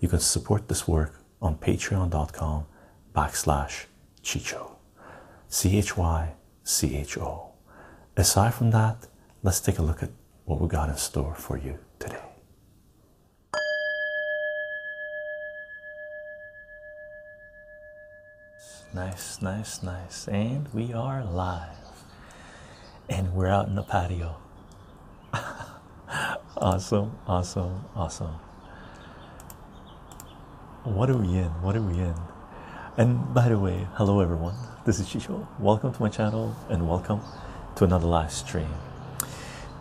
you can support this work on patreon.com backslash Chycho. C H Y C H O. Aside from that, let's take a look at what we got in store for you today. Nice, nice, nice. And we are live. And we're out in the patio. awesome, awesome, awesome. What are we in? What are we in? And by the way, hello everyone. This is Chycho. Welcome to my channel and welcome to another live stream.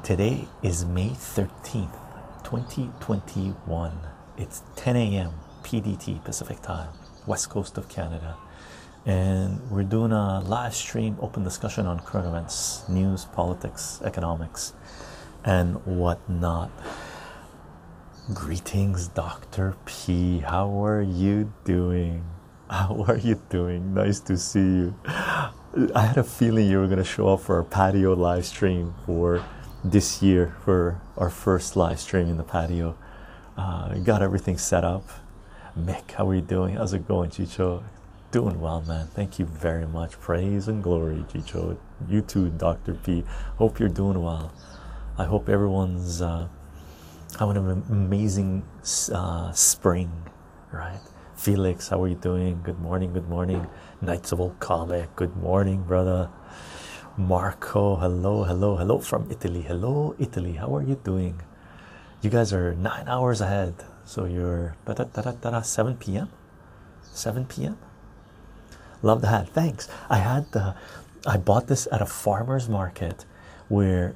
Today is May 13th, 2021. It's 10 a.m. PDT Pacific time, west coast of Canada. And we're doing a live stream open discussion on current events, news, politics, economics, and whatnot. Greetings, Dr. P. How are you doing? How are you doing? Nice to see you. I had a feeling you were going to show up for our patio live stream for this year, for our first live stream in the patio. Uh, got everything set up. Mick, how are you doing? How's it going, Chycho? Doing well, man. Thank you very much. Praise and glory, Chycho. You too, Dr. P. Hope you're doing well. I hope everyone's uh, having an amazing uh, spring, right? Felix, how are you doing? Good morning, good morning. Knights of Old Comic, good morning, brother. Marco, hello, hello, hello from Italy. Hello, Italy, how are you doing? You guys are nine hours ahead, so you're 7 p.m. 7 p.m. Love the hat, thanks. I had the, I bought this at a farmer's market where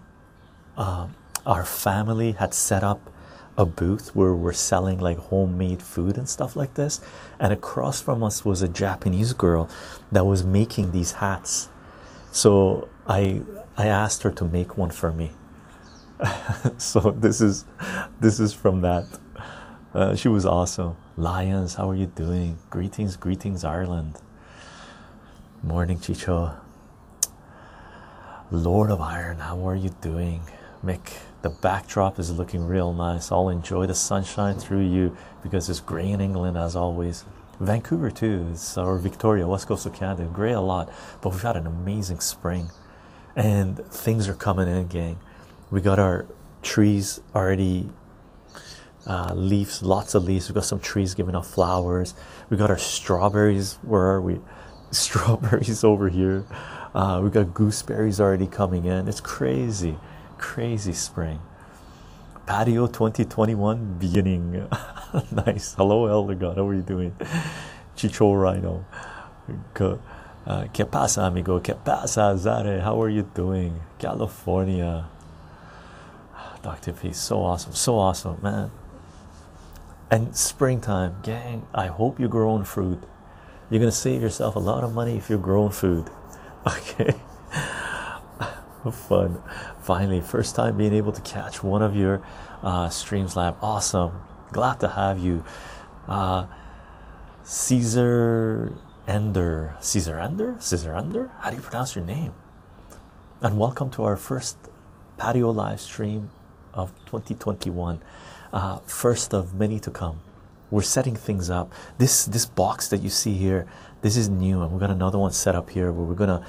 um, our family had set up a booth where we're selling like homemade food and stuff like this and across from us was a japanese girl that was making these hats. So i i asked her to make one for me. So this is this is from that. Uh, she was awesome. Lions how are you doing? Greetings greetings ireland. Morning chycho. Lord of iron how are you doing? Mick the backdrop is looking real nice. I'll enjoy the sunshine through you because it's gray in England as always. Vancouver too, it's our Victoria, west coast of Canada, gray a lot, but we've had an amazing spring, and things are coming in, gang. We got our trees already, uh, leaves, lots of leaves. We got some trees giving off flowers. We got our strawberries. Where are we? Strawberries over here. Uh, we got gooseberries already coming in. It's crazy crazy spring. Patio 2021 beginning. Nice. Hello elder god. How are you doing? Chycho rhino. Uh, que pasa amigo? Que pasa zare? How are you doing? California. Dr p so awesome so awesome man. And springtime gang i hope you're growing fruit. You're gonna save yourself a lot of money if you're growing food. Okay. Fun finally first time being able to catch one of your uh, streams live awesome. Glad to have you. Uh, caesar ender. Caesar ender? Caesar ender? How do you pronounce your name? And welcome to our first patio live stream of 2021 uh, first of many to come. We're setting things up. This this box that you see here this is new and we've got another one set up here where we're gonna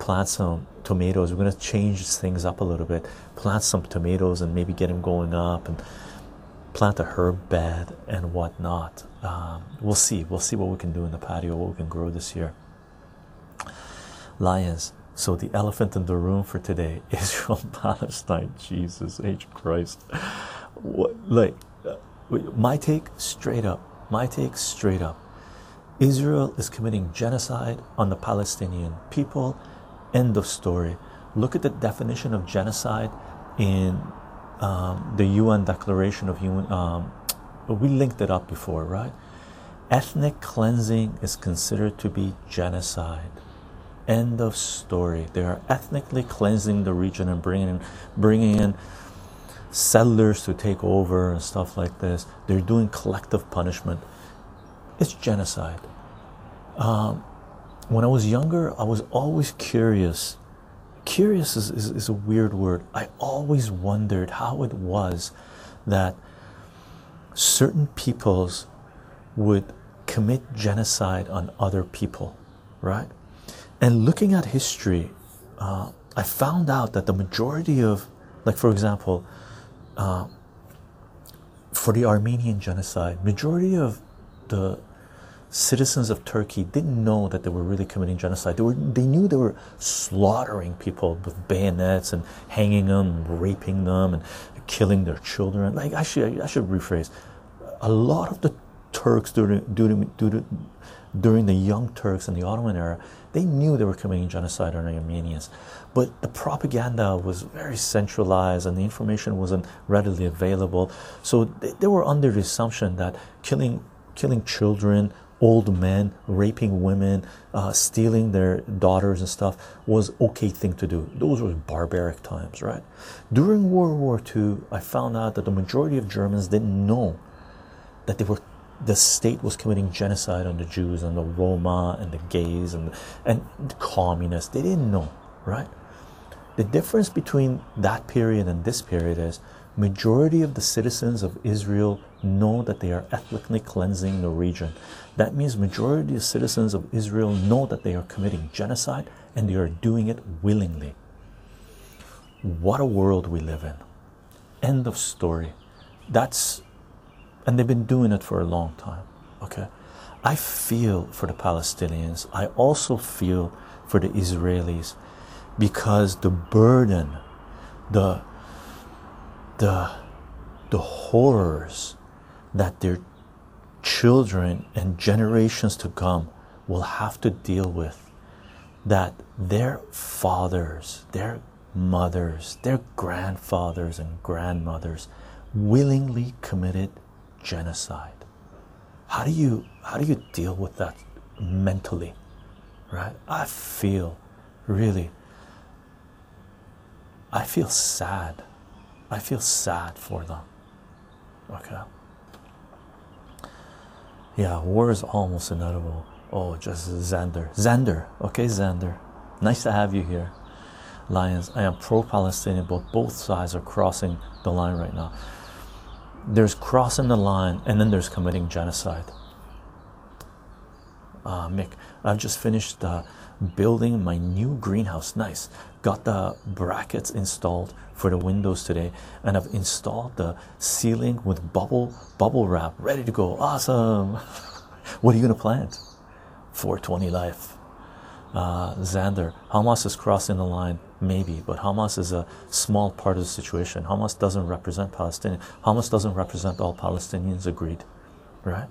plant some tomatoes. We're going to change things up a little bit. Plant some tomatoes and maybe get them going up and plant a herb bed and whatnot. Um, we'll see. We'll see what we can do in the patio, what we can grow this year. Lions. So the elephant in the room for today is Palestine. Jesus H Christ. What like uh, my take straight up. My take straight up. Israel is committing genocide on the Palestinian people End of story. Look at the definition of genocide in um, the UN Declaration of Human. Um, we linked it up before, right? ethnic cleansing is considered to be genocide. End of story. They are ethnically cleansing the region and bringing in, bringing in settlers to take over and stuff like this. They're doing collective punishment. It's genocide. Um, when I was younger, I was always curious. Curious is, is, is a weird word. I always wondered how it was that certain peoples would commit genocide on other people, right? And looking at history, uh, I found out that the majority of, like for example, uh, for the Armenian genocide, majority of the citizens of Turkey didn't know that they were really committing genocide. They were they knew they were slaughtering people with bayonets and hanging them, raping them, and killing their children. Like actually, I should rephrase. A lot of the Turks during during during during the Young Turks and the Ottoman era, they knew they were committing genocide on Armenians, but the propaganda was very centralized and the information wasn't readily available. So they, they were under the assumption that killing killing children, old men, raping women, uh, stealing their daughters and stuff was okay thing to do. Those were barbaric times, right? During World War II, I found out that the majority of Germans didn't know that they were the state was committing genocide on the Jews and the Roma and the gays and and the communists. They didn't know, right? The difference between that period and this period is majority of the citizens of Israel know that they are ethnically cleansing the region. That means majority of citizens of Israel know that they are committing genocide and they are doing it willingly. What a world we live in. End of story. That's and they've been doing it for a long time. Okay. I feel for the Palestinians. I also feel for the Israelis because the burden, the the the horrors that their children and generations to come will have to deal with that their fathers, their mothers, their grandfathers and grandmothers willingly committed genocide. How do you how do you deal with that mentally? Right? I feel really I feel sad. I feel sad for them. Okay. Yeah, war is almost inevitable. Oh, just Xander. Xander. Okay, Xander. Nice to have you here. Lions, I am pro Palestinian, but both sides are crossing the line right now. There's crossing the line, and then there's committing genocide. Uh, Mick, I've just finished uh, building my new greenhouse. Nice. Got the brackets installed for the windows today, and I've installed the ceiling with bubble bubble wrap, ready to go. Awesome. what are you gonna plant? 420 life. Uh, Xander, Hamas is crossing the line, maybe, but Hamas is a small part of the situation. Hamas doesn't represent Palestinians. Hamas doesn't represent all Palestinians. Agreed, right?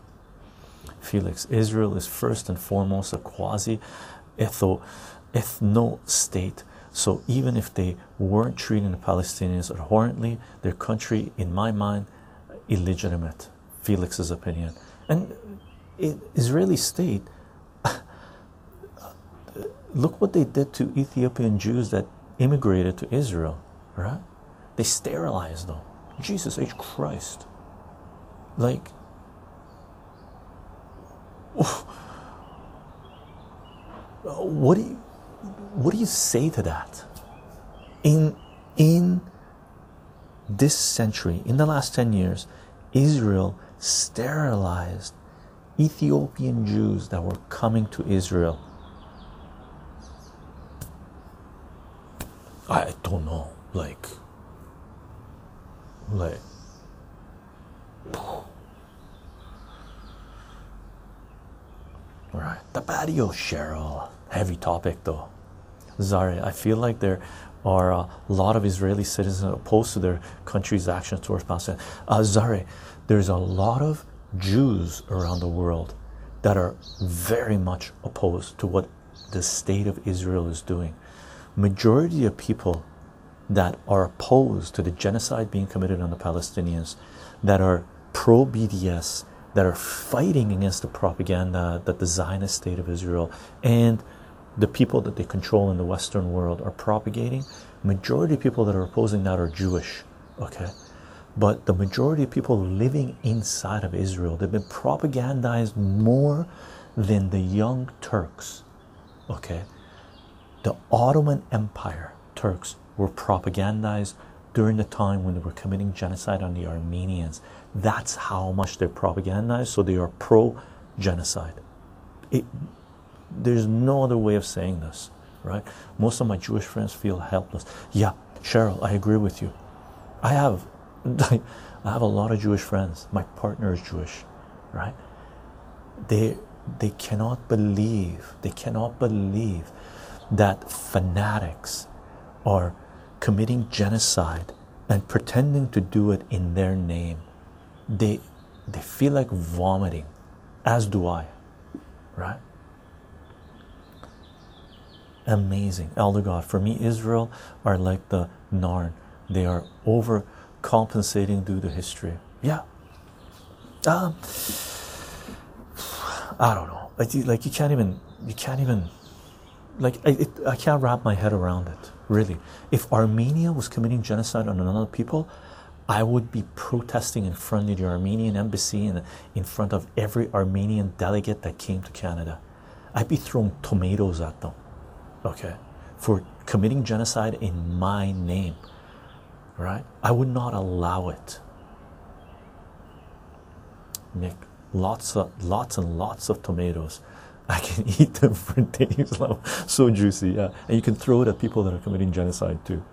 Felix, Israel is first and foremost a quasi ethno state. So even if they weren't treating the Palestinians abhorrently, their country, in my mind, illegitimate. Felix's opinion, and Israeli state. look what they did to Ethiopian Jews that immigrated to Israel, right? They sterilized them. Jesus H. Christ. Like, what do you what do you say to that in in this century in the last 10 years israel sterilized ethiopian jews that were coming to israel i don't know like like Right, the patio, Cheryl. Heavy topic though. Zari, I feel like there are a lot of Israeli citizens opposed to their country's actions towards Palestine. Uh, there's a lot of Jews around the world that are very much opposed to what the state of Israel is doing. Majority of people that are opposed to the genocide being committed on the Palestinians, that are pro BDS, that are fighting against the propaganda that the Zionist state of Israel and the people that they control in the Western world are propagating. Majority of people that are opposing that are Jewish, okay, but the majority of people living inside of Israel they've been propagandized more than the young Turks, okay. The Ottoman Empire Turks were propagandized during the time when they were committing genocide on the Armenians. That's how much they're propagandized, so they are pro genocide. There's no other way of saying this, right? Most of my Jewish friends feel helpless. Yeah, Cheryl, I agree with you. I have I have a lot of Jewish friends. My partner is Jewish, right? They they cannot believe, they cannot believe that fanatics are committing genocide and pretending to do it in their name they they feel like vomiting as do i right amazing. Elder god for me israel are like the narn. They are overcompensating due to history. Yeah. Um i don't know. Like you, like you can't even you can't even like I, it, I can't wrap my head around it really. If armenia was committing genocide on another people i would be protesting in front of the armenian embassy and in front of every armenian delegate that came to canada. I'd be throwing tomatoes at them okay for committing genocide in my name right i would not allow it nick lots of lots and lots of tomatoes I can eat them for days. so juicy, yeah. And you can throw it at people that are committing genocide too.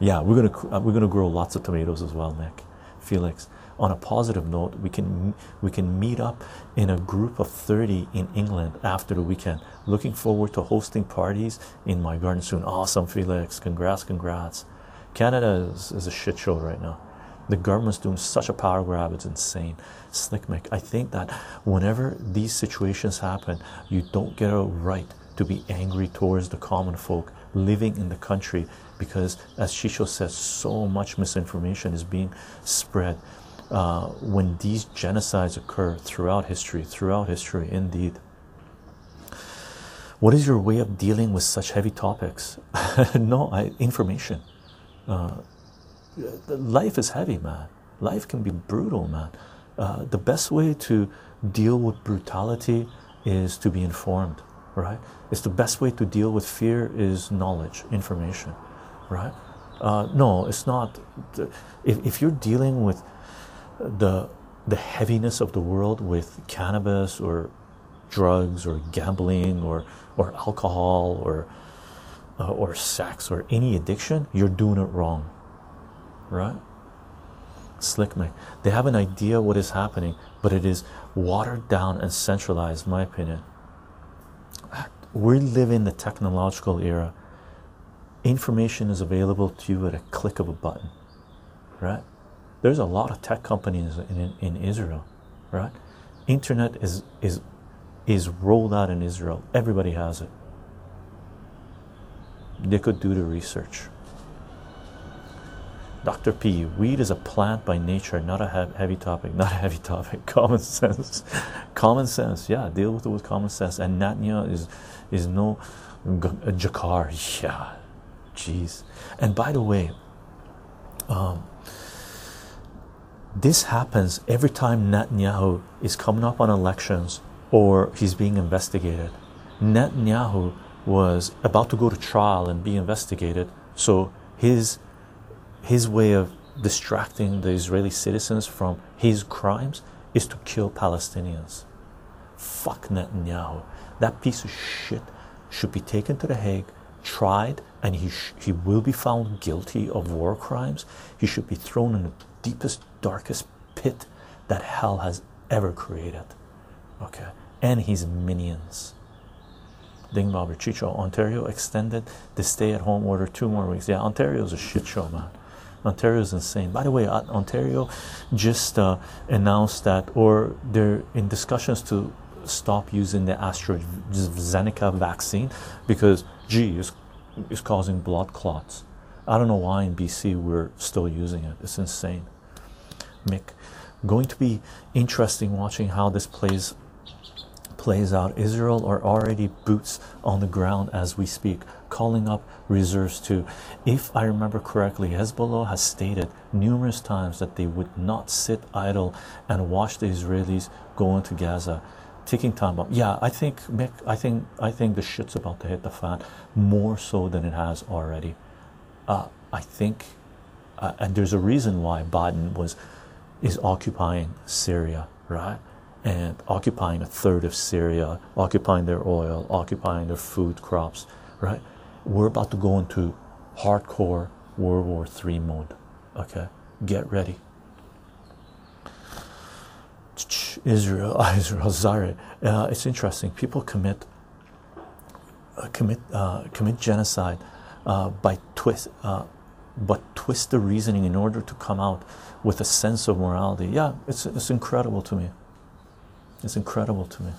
Yeah, we're gonna we're gonna grow lots of tomatoes as well, Nick. Felix. On a positive note, we can we can meet up in a group of 30 in England after the weekend. Looking forward to hosting parties in my garden soon. Awesome, Felix. Congrats, congrats. Canada is, is a shit show right now. The government's doing such a power grab, it's insane. Slick Mick, I think that whenever these situations happen, you don't get a right to be angry towards the common folk living in the country because, as Chycho says, so much misinformation is being spread. Uh, when these genocides occur throughout history, throughout history, indeed. What is your way of dealing with such heavy topics? no, I, information. Uh, life is heavy, man. Life can be brutal, man. Uh, the best way to deal with brutality is to be informed, right? It's the best way to deal with fear is knowledge, information, right? Uh, no, it's not. If, if you're dealing with the the heaviness of the world with cannabis or drugs or gambling or or alcohol or uh, or sex or any addiction, you're doing it wrong right? Slick Mick. They have an idea what is happening, but it is watered down and centralized, my opinion. We live in the technological era. Information is available to you at a click of a button, right? There's a lot of tech companies in, in, in Israel, right? Internet is is is rolled out in Israel. Everybody has it. They could do the research. Dr. P, weed is a plant by nature, not a heavy topic, not a heavy topic. Common sense, common sense. Yeah, deal with it with common sense. And Natnya is is no Jakar. Yeah, jeez. And by the way, um, this happens every time Netanyahu is coming up on elections or he's being investigated. Netanyahu was about to go to trial and be investigated, so his his way of distracting the Israeli citizens from his crimes is to kill Palestinians. Fuck Netanyahu. That piece of shit should be taken to The Hague, tried, and he, he will be found guilty of war crimes. He should be thrown in the deepest, darkest pit that hell has ever created. Okay, and his minions. Ding Bobber Chycho, Ontario extended the stay at home order two more weeks. Yeah, Ontario's a shit show, man. Ontario is insane. By the way, Ontario just uh, announced that, or they're in discussions to stop using the AstraZeneca vaccine because, gee, it's, it's causing blood clots. I don't know why in BC we're still using it. It's insane. Mick, Going to be interesting watching how this plays plays out. Israel are already boots on the ground as we speak, calling up reserves too. If I remember correctly, Hezbollah has stated numerous times that they would not sit idle and watch the Israelis go into Gaza. Taking time up. Yeah, I think Mick, I think I think the shit's about to hit the fan more so than it has already. Uh, I think uh, and there's a reason why Biden was is occupying Syria, right? And occupying a third of Syria, occupying their oil, occupying their food crops, right? We're about to go into hardcore World War III mode. Okay, get ready. Israel, Israel, sorry. Uh, it's interesting. People commit uh, commit uh, commit genocide uh, by twist uh, but twist the reasoning in order to come out with a sense of morality. Yeah, it's it's incredible to me. It's incredible to me.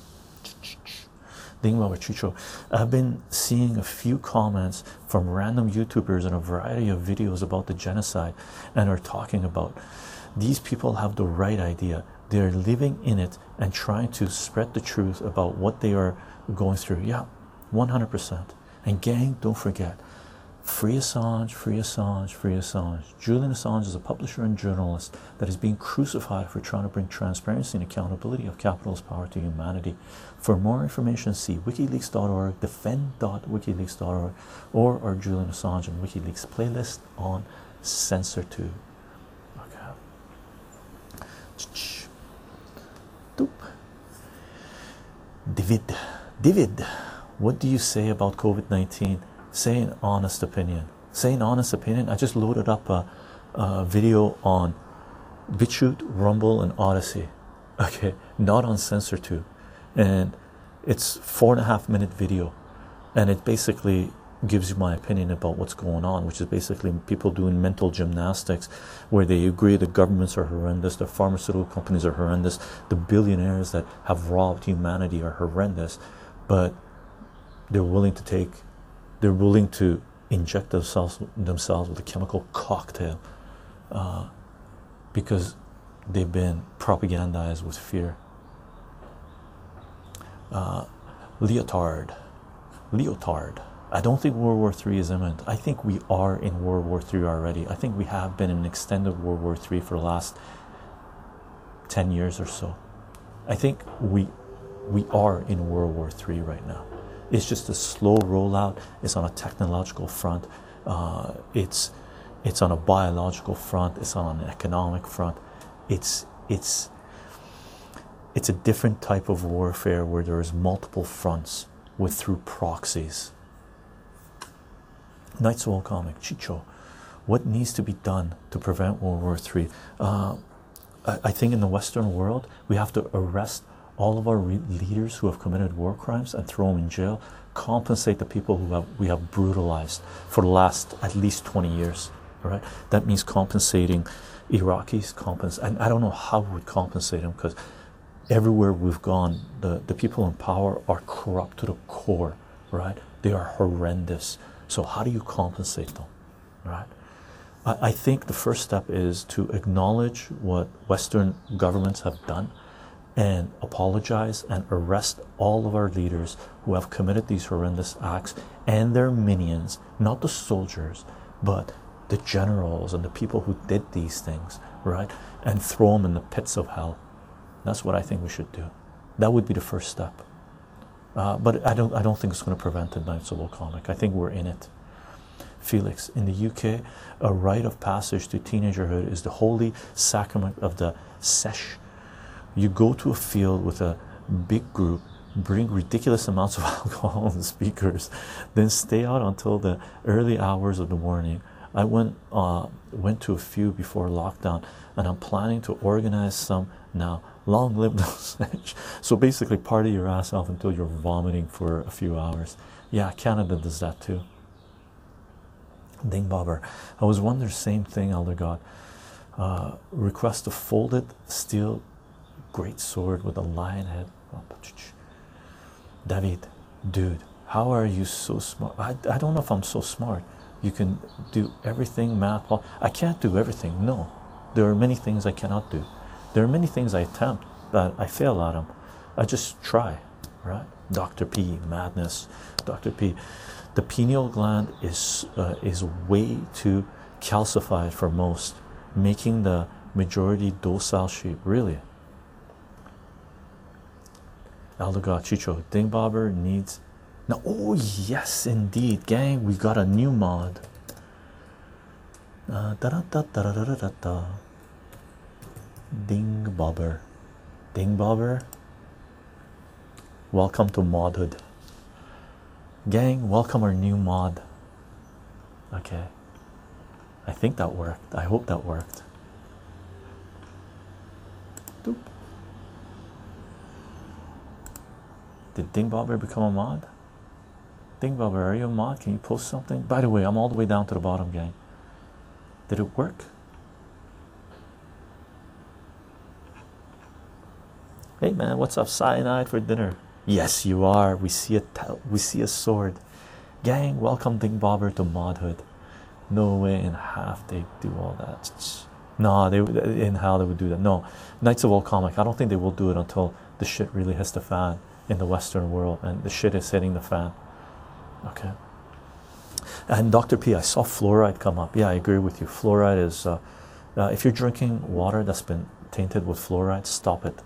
Chycho. I've been seeing a few comments from random YouTubers and a variety of videos about the genocide and are talking about these people have the right idea. They're living in it and trying to spread the truth about what they are going through. Yeah, 100%. And gang, don't forget, Free Assange, free Assange, free Assange. Julian Assange is a publisher and journalist that is being crucified for trying to bring transparency and accountability of capitalist power to humanity. For more information, see wikileaks.org, defend.wikileaks.org, or our Julian Assange and WikiLeaks playlist on CensorTube. Okay. Doop. David, David, what do you say about COVID 19? Say an honest opinion. Say an honest opinion. I just loaded up a, a video on BitChute, Rumble, and Odysee. Okay, not on CensorTube, and it's four and a half minute video, and it basically gives you my opinion about what's going on, which is basically people doing mental gymnastics, where they agree the governments are horrendous, the pharmaceutical companies are horrendous, the billionaires that have robbed humanity are horrendous, but they're willing to take they're willing to inject themselves themselves with a chemical cocktail uh, because they've been propagandized with fear. Uh, leotard, leotard. I don't think World War III is imminent. I think we are in World War III already. I think we have been in an extended World War III for the last 10 years or so. I think we we are in World War III right now. It's just a slow rollout. It's on a technological front. Uh, it's it's on a biological front. It's on an economic front. It's it's it's a different type of warfare where there is multiple fronts with through proxies. Night's Owl comic Chycho. What needs to be done to prevent World War III? Uh, I, I think in the Western world we have to arrest all of our leaders who have committed war crimes and throw them in jail, compensate the people who have, we have brutalized for the last at least 20 years. Right? That means compensating Iraqis, compens and I don't know how we would compensate them because everywhere we've gone, the, the people in power are corrupt to the core, right? They are horrendous. So how do you compensate them, right? I, I think the first step is to acknowledge what Western governments have done and apologize and arrest all of our leaders who have committed these horrendous acts and their minions, not the soldiers, but the generals and the people who did these things, right? And throw them in the pits of hell. That's what I think we should do. That would be the first step. Uh, but I don't, I don't think it's going to prevent the Knights of comic. I think we're in it. Felix, in the UK, a rite of passage to teenagerhood is the holy sacrament of the sesh you go to a field with a big group bring ridiculous amounts of alcohol and speakers then stay out until the early hours of the morning. I went uh, went to a few before lockdown and i'm planning to organize some now. Long live those so basically party your ass off until you're vomiting for a few hours. Yeah canada does that too. Ding bobber. I was wondering same thing elder god. Uh, request a folded steel great sword with a lion head. David, dude, how are you so smart? I, I don't know if I'm so smart. You can do everything, math. I can't do everything. No, there are many things I cannot do. There are many things I attempt that I fail at them. I just try, right? Dr. P, madness. Dr. P, the pineal gland is uh, is way too calcified for most, making the majority docile sheep. Really. Elder Chycho, Dingbobber needs. Now, oh yes, indeed, gang, we got a new mod. Uh, da -da -da -da -da -da -da -da. Welcome to modhood, gang. Welcome our new mod. Okay, I think that worked. I hope that worked. Doop. Did Dingbobber become a mod? Dingbobber, are you a mod? Can you post something? By the way, I'm all the way down to the bottom, gang. Did it work? Hey man, what's up? Cyanide for dinner. Yes, you are. We see a we see a sword. Gang, welcome Dingbobber to modhood. No way in half they do all that. No, they in how they would do that. No, Knights of Old Comic. I don't think they will do it until the shit really hits the fan in the Western world, and the shit is hitting the fan. Okay. And Dr. P, I saw fluoride come up. Yeah, I agree with you. Fluoride is, uh, uh, if you're drinking water that's been tainted with fluoride, stop it.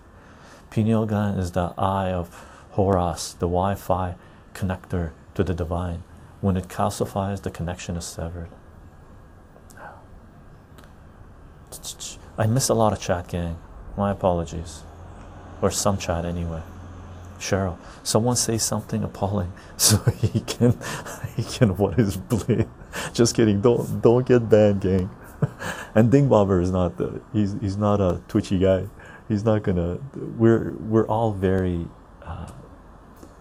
Pineal gland is the eye of Horus, the Wi Fi connector to the divine. When it calcifies, the connection is severed. I miss a lot of chat, gang. My apologies. Or some chat, anyway. Cheryl, someone say something appalling so he can he can what is blade. Just kidding, don't don't get banned, gang. and Dingbobber is not the he's he's not a twitchy guy. He's not gonna we're we're all very uh,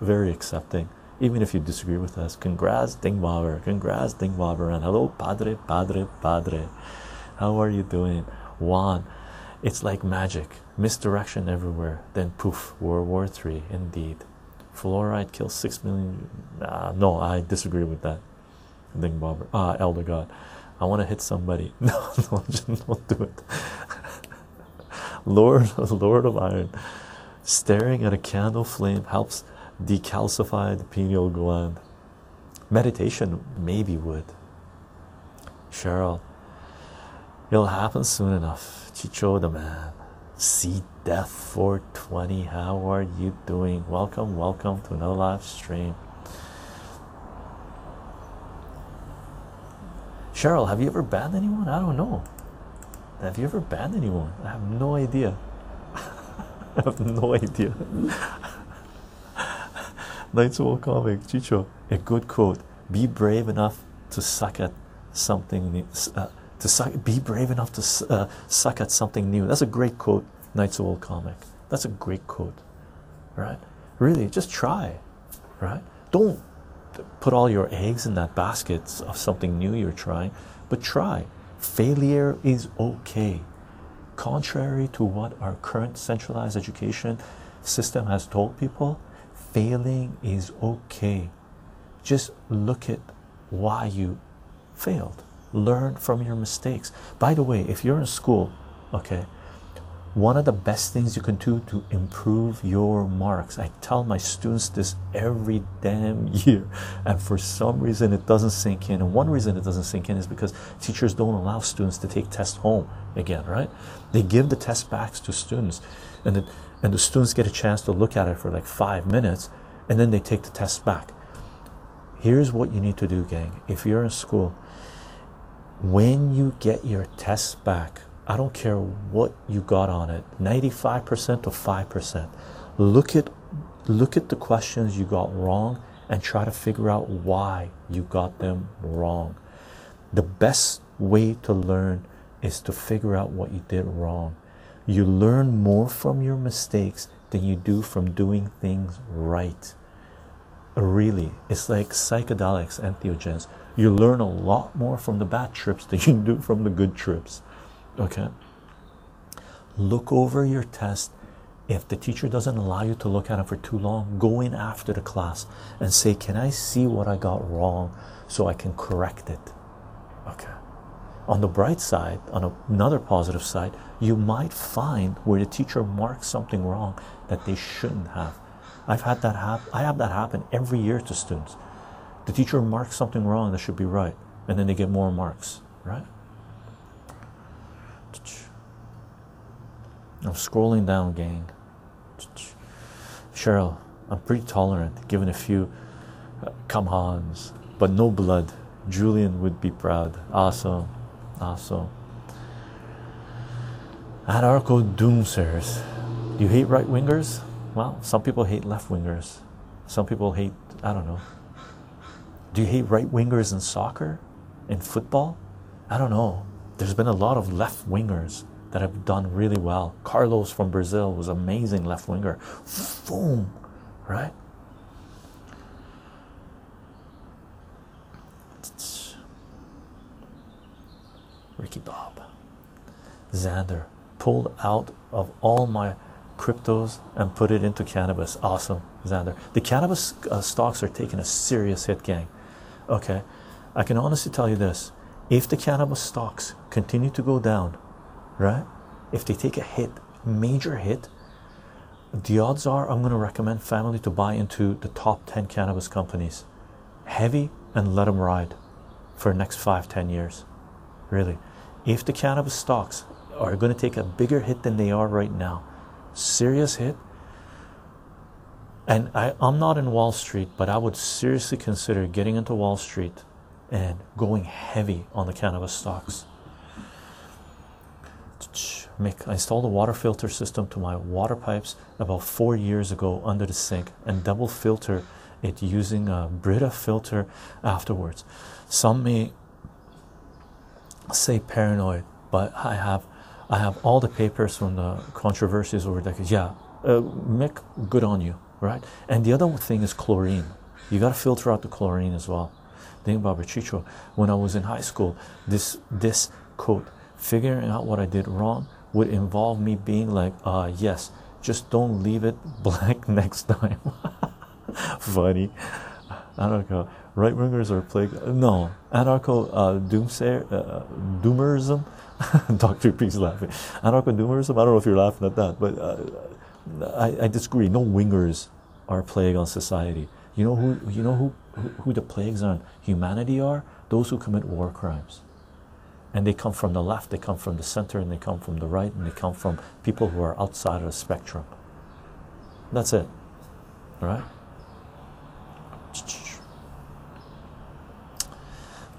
very accepting. Even if you disagree with us, congrats Dingbobber, congrats Dingbobber, and hello Padre, Padre, Padre. How are you doing? Juan, it's like magic misdirection everywhere then poof world war three indeed. Fluoride kills six million uh, no i disagree with that. Ding Bobber ah uh, elder god. I want to hit somebody. No no don't do it. Lord lord of iron. Staring at a candle flame helps decalcify the pineal gland. Meditation maybe would. Cheryl it'll happen soon enough. Chycho the man see death 420 how are you doing? Welcome welcome to another live stream. Cheryl have you ever banned anyone? I don't know. Have you ever banned anyone? I have no idea. I have no idea. Knights of Comic, Chycho, a good quote. Be brave enough to suck at something uh, to suck, be brave enough to uh, suck at something new. That's a great quote, Knights of Old Comic. That's a great quote, right? Really, just try, right? Don't put all your eggs in that basket of something new you're trying, but try. Failure is okay. Contrary to what our current centralized education system has told people, failing is okay. Just look at why you failed learn from your mistakes. By the way if you're in school okay one of the best things you can do to improve your marks i tell my students this every damn year and for some reason it doesn't sink in and one reason it doesn't sink in is because teachers don't allow students to take tests home again right? They give the test back to students and the, and the students get a chance to look at it for like five minutes and then they take the test back. Here's what you need to do gang. If you're in school when you get your test back i don't care what you got on it 95% or 5% look at look at the questions you got wrong and try to figure out why you got them wrong. The best way to learn is to figure out what you did wrong. You learn more from your mistakes than you do from doing things right. Really it's like psychedelics entheogens you learn a lot more from the bad trips than you do from the good trips okay look over your test if the teacher doesn't allow you to look at it for too long go in after the class and say can i see what i got wrong so i can correct it okay on the bright side, on another positive side, you might find where the teacher marks something wrong that they shouldn't have. I've had that happen. I have that happen every year to students. The teacher marks something wrong that should be right, and then they get more marks, right? I'm scrolling down, gang. Cheryl, I'm pretty tolerant, given a few uh, come ons, but no blood. Julian would be proud. Awesome, awesome. Anarcho Doomsayers. Do you hate right wingers? Well, some people hate left wingers. Some people hate, I don't know. Do you hate right wingers in soccer? In football? I don't know. There's been a lot of left wingers that have done really well. Carlos from Brazil was amazing left winger. Boom, right? Ricky Bob. Xander pulled out of all my cryptos and put it into cannabis. Awesome, Xander. The cannabis uh, stocks are taking a serious hit, gang. Okay, I can honestly tell you this if the cannabis stocks continue to go down, right? If they take a hit, major hit, the odds are I'm going to recommend family to buy into the top 10 cannabis companies heavy and let them ride for the next five, ten years. Really, if the cannabis stocks are going to take a bigger hit than they are right now, serious hit. And I, I'm not in Wall Street, but I would seriously consider getting into Wall Street and going heavy on the cannabis stocks. Mick, I installed a water filter system to my water pipes about four years ago under the sink and double filter it using a Brita filter afterwards. Some may say paranoid, but I have I have all the papers from the controversies over decades. Yeah, uh, Mick, good on you, right? And the other thing is chlorine. You got to filter out the chlorine as well. Think about Chycho. When I was in high school, this this quote, figuring out what I did wrong would involve me being like, uh, yes, just don't leave it blank next time. Funny. Anarcho, right wingers are plague. No, anarcho uh, doomsayer, uh, doomerism. Doctor P's laughing. Anarcho doomerism. I don't know if you're laughing at that, but uh, I, I disagree. No wingers are a plague on society. You know who? You know who, who? Who the plagues on humanity are? Those who commit war crimes and they come from the left, they come from the center, and they come from the right, and they come from people who are outside of the spectrum. That's it, all right?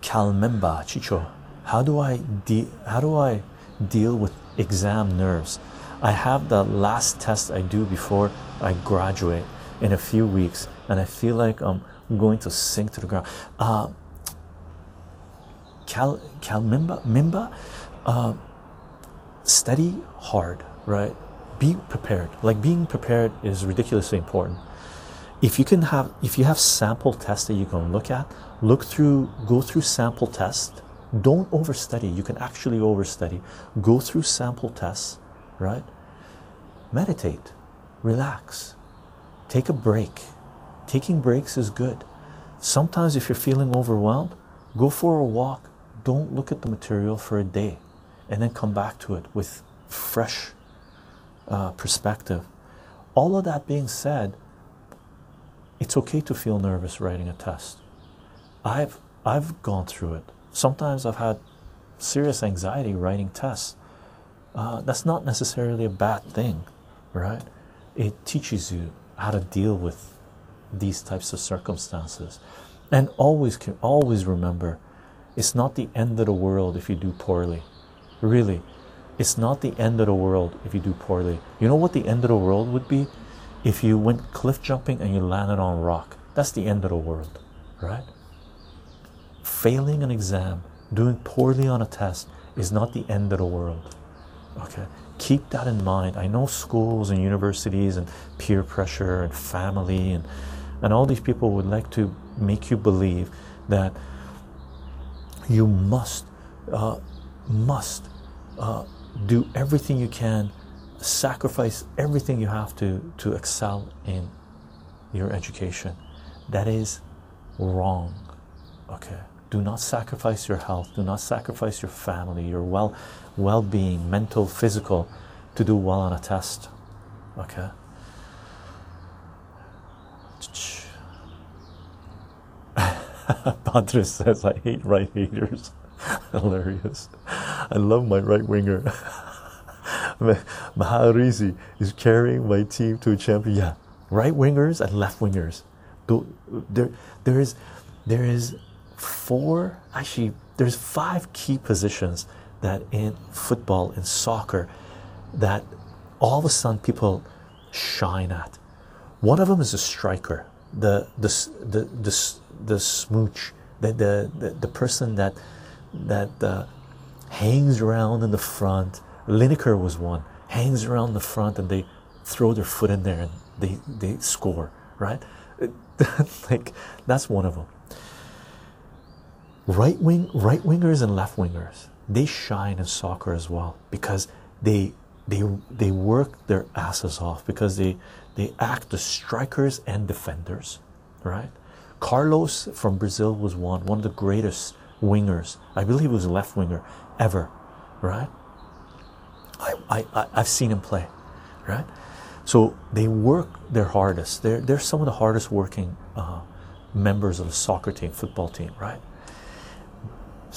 Kalmemba Chycho, how do I de- how do I deal with exam nerves? I have the last test I do before I graduate in a few weeks, and I feel like I'm going to sink to the ground. Uh, Cal Mimba Mimba, uh, study hard, right? Be prepared. Like being prepared is ridiculously important. If you can have, if you have sample tests that you can look at, look through, go through sample tests. Don't overstudy. You can actually overstudy. Go through sample tests, right? Meditate, relax, take a break. Taking breaks is good. Sometimes, if you're feeling overwhelmed, go for a walk, don't look at the material for a day and then come back to it with fresh uh, perspective. All of that being said, it's okay to feel nervous writing a test. I've I've gone through it. Sometimes I've had serious anxiety writing tests. Uh, that's not necessarily a bad thing, right? It teaches you how to deal with these types of circumstances, and always can always remember it's not the end of the world if you do poorly. Really, it's not the end of the world if you do poorly. You know what the end of the world would be? If you went cliff jumping and you landed on rock. That's the end of the world, right? Failing an exam, doing poorly on a test is not the end of the world. Okay, keep that in mind. I know schools and universities and peer pressure and family and and all these people would like to make you believe that you must uh, must uh, do everything you can sacrifice everything you have to to excel in your education. That is wrong. Okay. Do not sacrifice your health. Do not sacrifice your family your well well-being mental physical to do well on a test. Okay? Padre says I hate right haters. Hilarious. I love my right winger. Maharizi is carrying my team to a champion. Yeah right wingers and left wingers. There there is there is four actually there's five key positions that in football in soccer that all of a sudden people shine at. One of them is a striker the the the the, the smooch the, the the the person that that uh, hangs around in the front. Lineker was one. Hangs around the front and they throw their foot in there and they they score right? Like that's one of them. Right wing right wingers and left wingers they shine in soccer as well because they they they work their asses off because they they act as strikers and defenders right carlos from brazil was one one of the greatest wingers i believe he was a left winger ever right I, I, i've seen him play right so they work their hardest. They're, they're some of the hardest working uh, members of a soccer team, football team, right?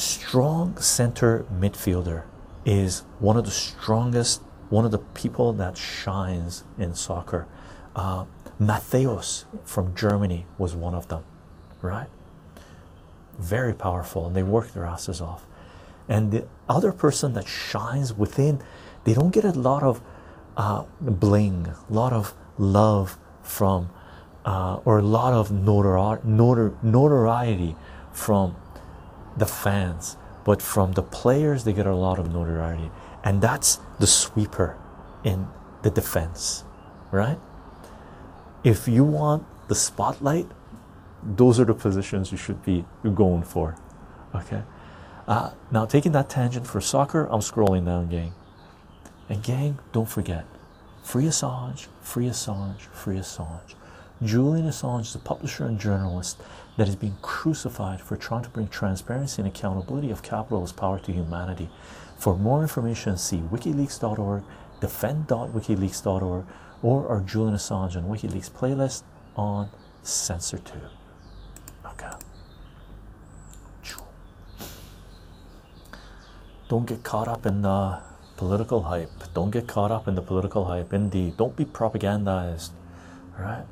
Strong center midfielder is one of the strongest, one of the people that shines in soccer. Uh, Matthäus from Germany was one of them, right? Very powerful, and they work their asses off. And the other person that shines within, they don't get a lot of uh, bling, a lot of love from, uh, or a lot of notori notor notoriety from the fans, but from the players, they get a lot of notoriety, and that's the sweeper in the defense, right? If you want the spotlight, those are the positions you should be going for, okay? Uh, now, taking that tangent for soccer, I'm scrolling down, gang. And gang, don't forget, free Assange, free Assange, free Assange. Julian Assange is a publisher and journalist that is being crucified for trying to bring transparency and accountability of capitalist power to humanity. For more information, see wikileaks.org, defend.wikileaks.org, or our Julian Assange and WikiLeaks playlist on CensorTube. Okay. Don't get caught up in the political hype. Don't get caught up in the political hype. Indeed, don't be propagandized, right?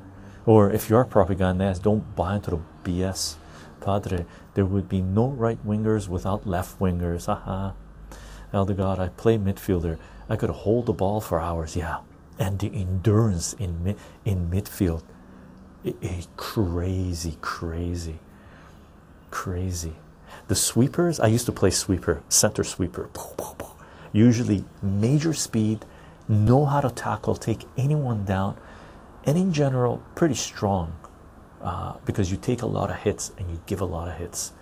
Or if you are propagandized, don't buy into the BS. Padre, there would be no right wingers without left wingers. Haha. Elder God, I play midfielder. I could hold the ball for hours. Yeah, and the endurance in in midfield, it, it, crazy, crazy, crazy. The sweepers. I used to play sweeper, center sweeper usually major speed, know how to tackle, take anyone down, and in general, pretty strong uh, because you take a lot of hits and you give a lot of hits.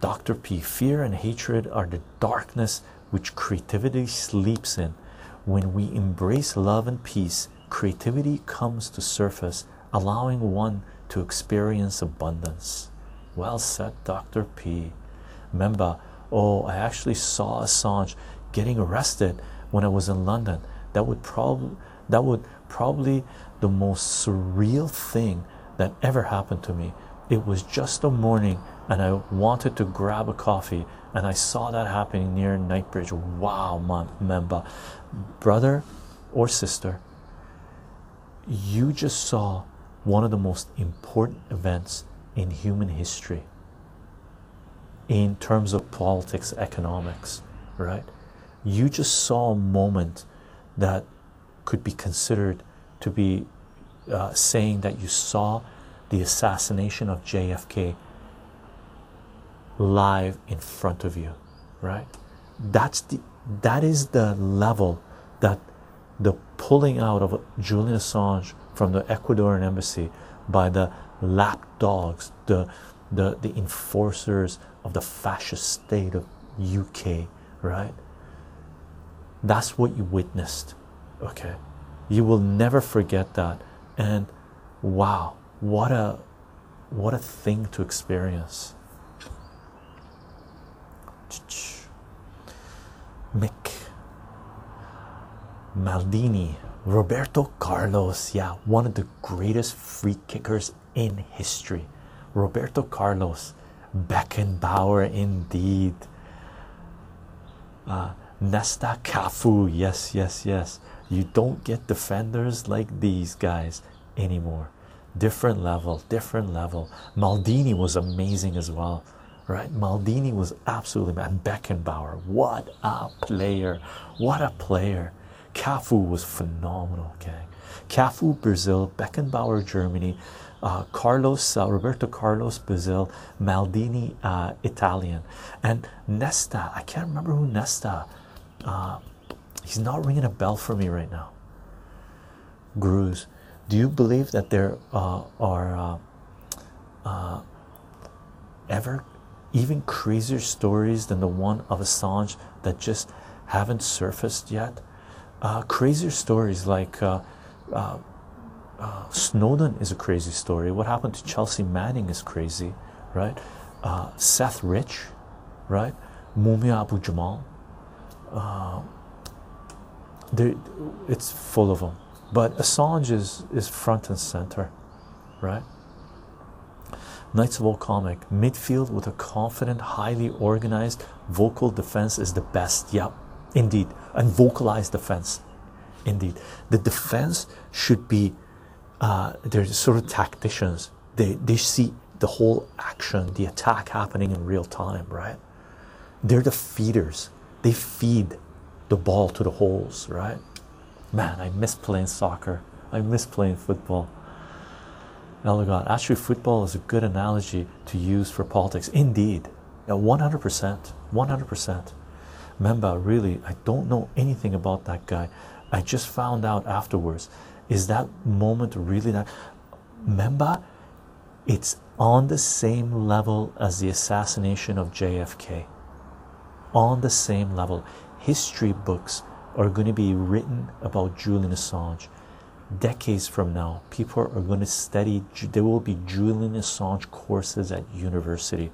Dr. P. Fear and hatred are the darkness which creativity sleeps in. When we embrace love and peace, creativity comes to surface, allowing one to experience abundance. Well said, Dr. P. Remember, oh, I actually saw Assange getting arrested when I was in London. That would probably that would probably the most surreal thing that ever happened to me. It was just a morning and I wanted to grab a coffee and I saw that happening near Knightsbridge. Wow, my member, brother or sister, you just saw one of the most important events in human history in terms of politics, economics, right? You just saw a moment that could be considered to be uh, saying that you saw the assassination of JFK live in front of you, right? That's the that is the level that the pulling out of Julian Assange from the Ecuadorian embassy by the lapdogs, the the the enforcers of the fascist state of UK, right? That's what you witnessed, okay? You will never forget that. And wow, what a what a thing to experience. Mick Maldini, Roberto Carlos, yeah, one of the greatest free kickers in history. Roberto Carlos, Beckenbauer, indeed. Uh, Nesta Cafu, yes, yes, yes. You don't get defenders like these guys anymore. Different level, different level. Maldini was amazing as well, right? Maldini was absolutely man. Beckenbauer, what a player! What a player! Cafu was phenomenal, gang. Cafu, Brazil, Beckenbauer, Germany, uh, Carlos, uh, Roberto Carlos, Brazil, Maldini, uh, Italian, and Nesta. I can't remember who Nesta. Uh, he's not ringing a bell for me right now. Gruz, do you believe that there uh, are uh, ever even crazier stories than the one of Assange that just haven't surfaced yet? crazier stories like uh, Snowden is a crazy story. What happened to Chelsea Manning is crazy, right? Uh, Seth Rich, right? Mumia Abu Jamal. It's full of them. But Assange is, is front and center, right? Knights of Old Comic midfield with a confident, highly organized, vocal defense is the best. Yep, indeed, and vocalized defense. Indeed, the defense should be uh, they're sort of tacticians. They they see the whole action, the attack happening in real time, right? They're the feeders. They feed the ball to the holes, right? Man, I miss playing soccer. I miss playing football. Ellegot, actually, football is a good analogy to use for politics. Indeed, 100%. 100%. Memba, really, I don't know anything about that guy. I just found out afterwards is that moment really that remember it's on the same level as the assassination of JFK on the same level history books are going to be written about Julian Assange. Decades from now people are going to study there will be Julian Assange courses at university.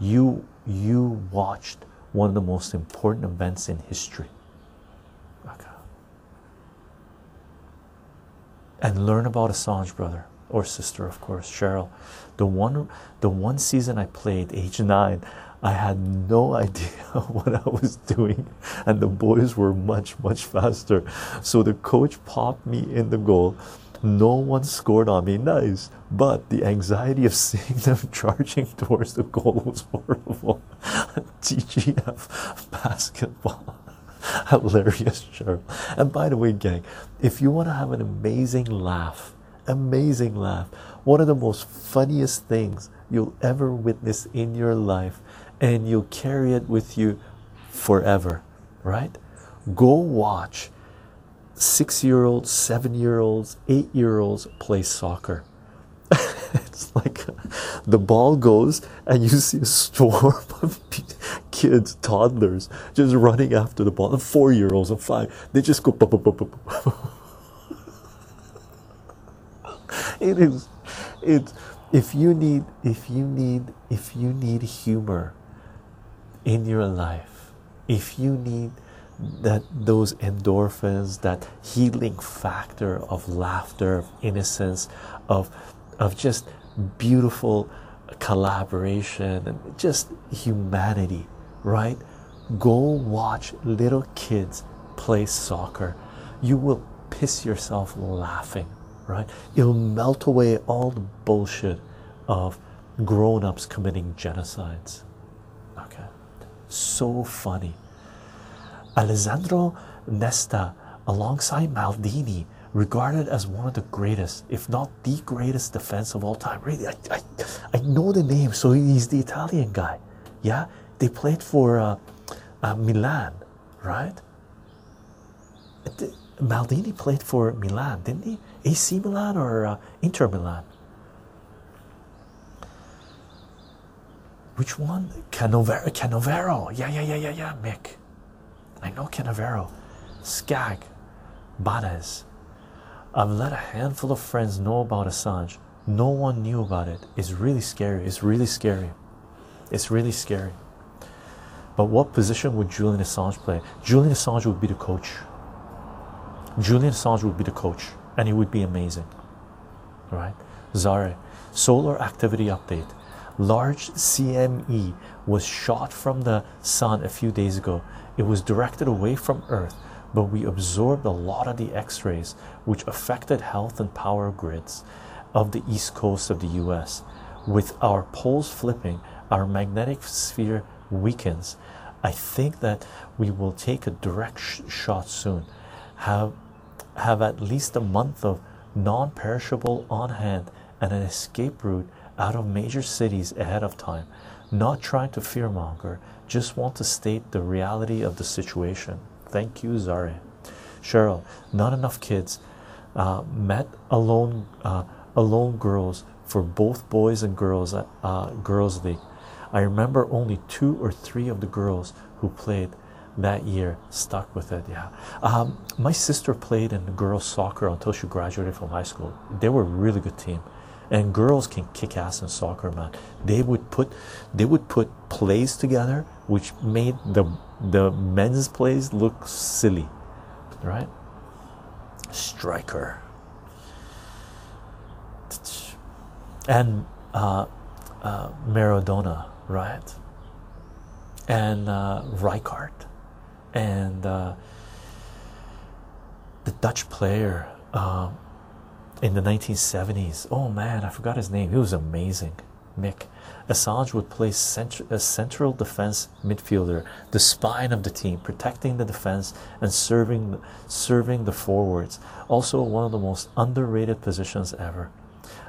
You you watched one of the most important events in history. Okay and learn about Assange brother or sister of course Cheryl. The one the one season I played age 9 I had no idea what I was doing and the boys were much much faster. So the coach popped me in the goal. No one scored on me. Nice. But the anxiety of seeing them charging towards the goal was horrible. TGF basketball. Hilarious Cheryl. And by the way, gang, if you want to have an amazing laugh, amazing laugh, one of the most funniest things you'll ever witness in your life, and you'll carry it with you forever, right? Go watch six year olds, seven year olds, eight year olds play soccer. it's like the ball goes and you see a storm of kids, toddlers, just running after the ball. And four year olds and five, they just go. it is, it. If you need, if you need, if you need humor in your life, if you need that those endorphins, that healing factor of laughter, of innocence, of of just beautiful collaboration and just humanity, right? Go watch little kids play soccer. You will piss yourself laughing, right? It'll melt away all the bullshit of grown ups committing genocides. So funny. Alessandro Nesta, alongside Maldini, regarded as one of the greatest, if not the greatest defense of all time. Really, I, I, I know the name, so he's the Italian guy. Yeah, they played for uh, uh, Milan, right? Maldini played for Milan, didn't he? AC Milan or uh, Inter Milan? Which one? Cannavaro, Cannavaro. Yeah, yeah, yeah, yeah, yeah, Mick. I know Cannavaro. Skag. Banes. I've let a handful of friends know about Assange. No one knew about it. It's really scary. It's really scary. It's really scary. But what position would Julian Assange play? Julian Assange would be the coach. Julian Assange would be the coach, and he would be amazing. Right? Zare, solar activity update. Large CME was shot from the sun a few days ago. It was directed away from Earth, but we absorbed a lot of the X rays, which affected health and power grids of the east coast of the US. With our poles flipping, our magnetic sphere weakens. I think that we will take a direct sh shot soon. Have have at least a month of non-perishable on hand and an escape route out of major cities ahead of time. Not trying to fearmonger, just want to state the reality of the situation. Thank you, Zare. Cheryl, not enough kids. Uh, met alone, uh, alone girls for both boys and girls at uh, girls league. I remember only two or three of the girls who played that year stuck with it. Yeah, um, my sister played in girls soccer until she graduated from high school. They were a really good team, and girls can kick ass in soccer, man. They would put they would put plays together, which made the the men's plays look silly, right? Striker and uh, uh, Maradona, right? And uh, Rijkaard and uh, the Dutch player um, in the 1970s. Oh man, I forgot his name. He was amazing. Mick Assange would play cent a central defense midfielder, the spine of the team, protecting the defense and serving serving the forwards. Also, one of the most underrated positions ever.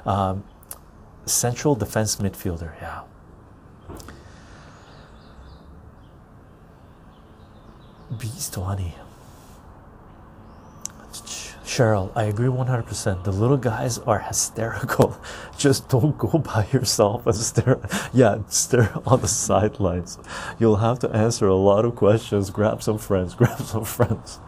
Um, central defense midfielder. Yeah. Beast 20. Cheryl, I agree 100%. The little guys are hysterical. Just don't go by yourself and stare. Yeah, stare on the sidelines. You'll have to answer a lot of questions. Grab some friends. Grab some friends.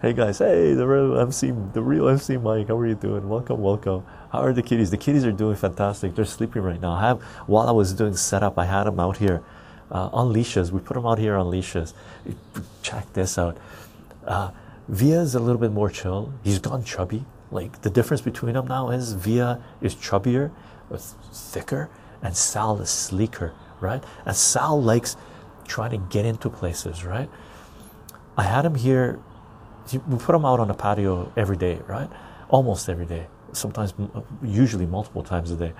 hey guys, hey, the real MC, the real MC Mike. How are you doing? Welcome, welcome. How are the kitties? The kitties are doing fantastic. They're sleeping right now. I have while I was doing setup, I had them out here uh, on leashes. We put them out here on leashes. Check this out. Uh, Via is a little bit more chill. He's gone chubby. Like the difference between them now is Via is chubbier, thicker, and Sal is sleeker, right? And Sal likes trying to get into places, right? I had him here. We put him out on the patio every day, right? Almost every day. Sometimes, usually multiple times a day.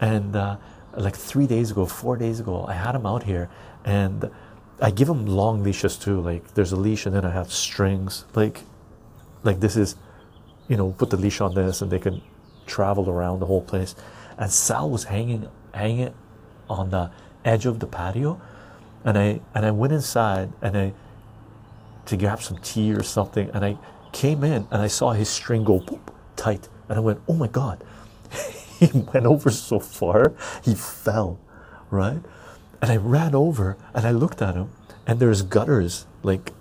And uh, like three days ago, four days ago, I had him out here, and I give them long leashes too. Like there's a leash and then I have strings. Like like this is, you know, put the leash on this and they can travel around the whole place. And Sal was hanging hanging on the edge of the patio, and I and I went inside and I to grab some tea or something, and I came in and I saw his string go boop, tight, and I went, oh my god, he went over so far, he fell, right? And I ran over and I looked at him, and there's gutters like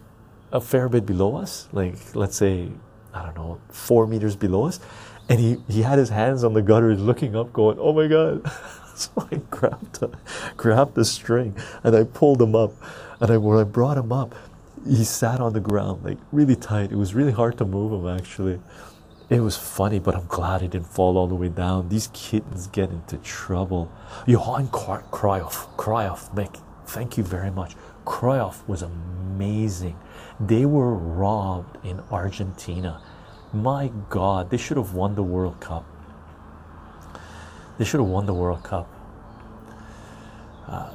a fair bit below us, like let's say, I don't know, four meters below us. And he, he had his hands on the gutters looking up, going, Oh my god. so I grabbed a, grabbed the string and I pulled him up. And I when I brought him up, he sat on the ground like really tight. It was really hard to move him actually. It was funny, but I'm glad it didn't fall all the way down. These kittens get into trouble. Johan Cruyff, Cruyff, Mick, thank you very much. Cruyff was amazing. They were robbed in Argentina. My God, they should have won the World Cup. They should have won the World Cup. Uh,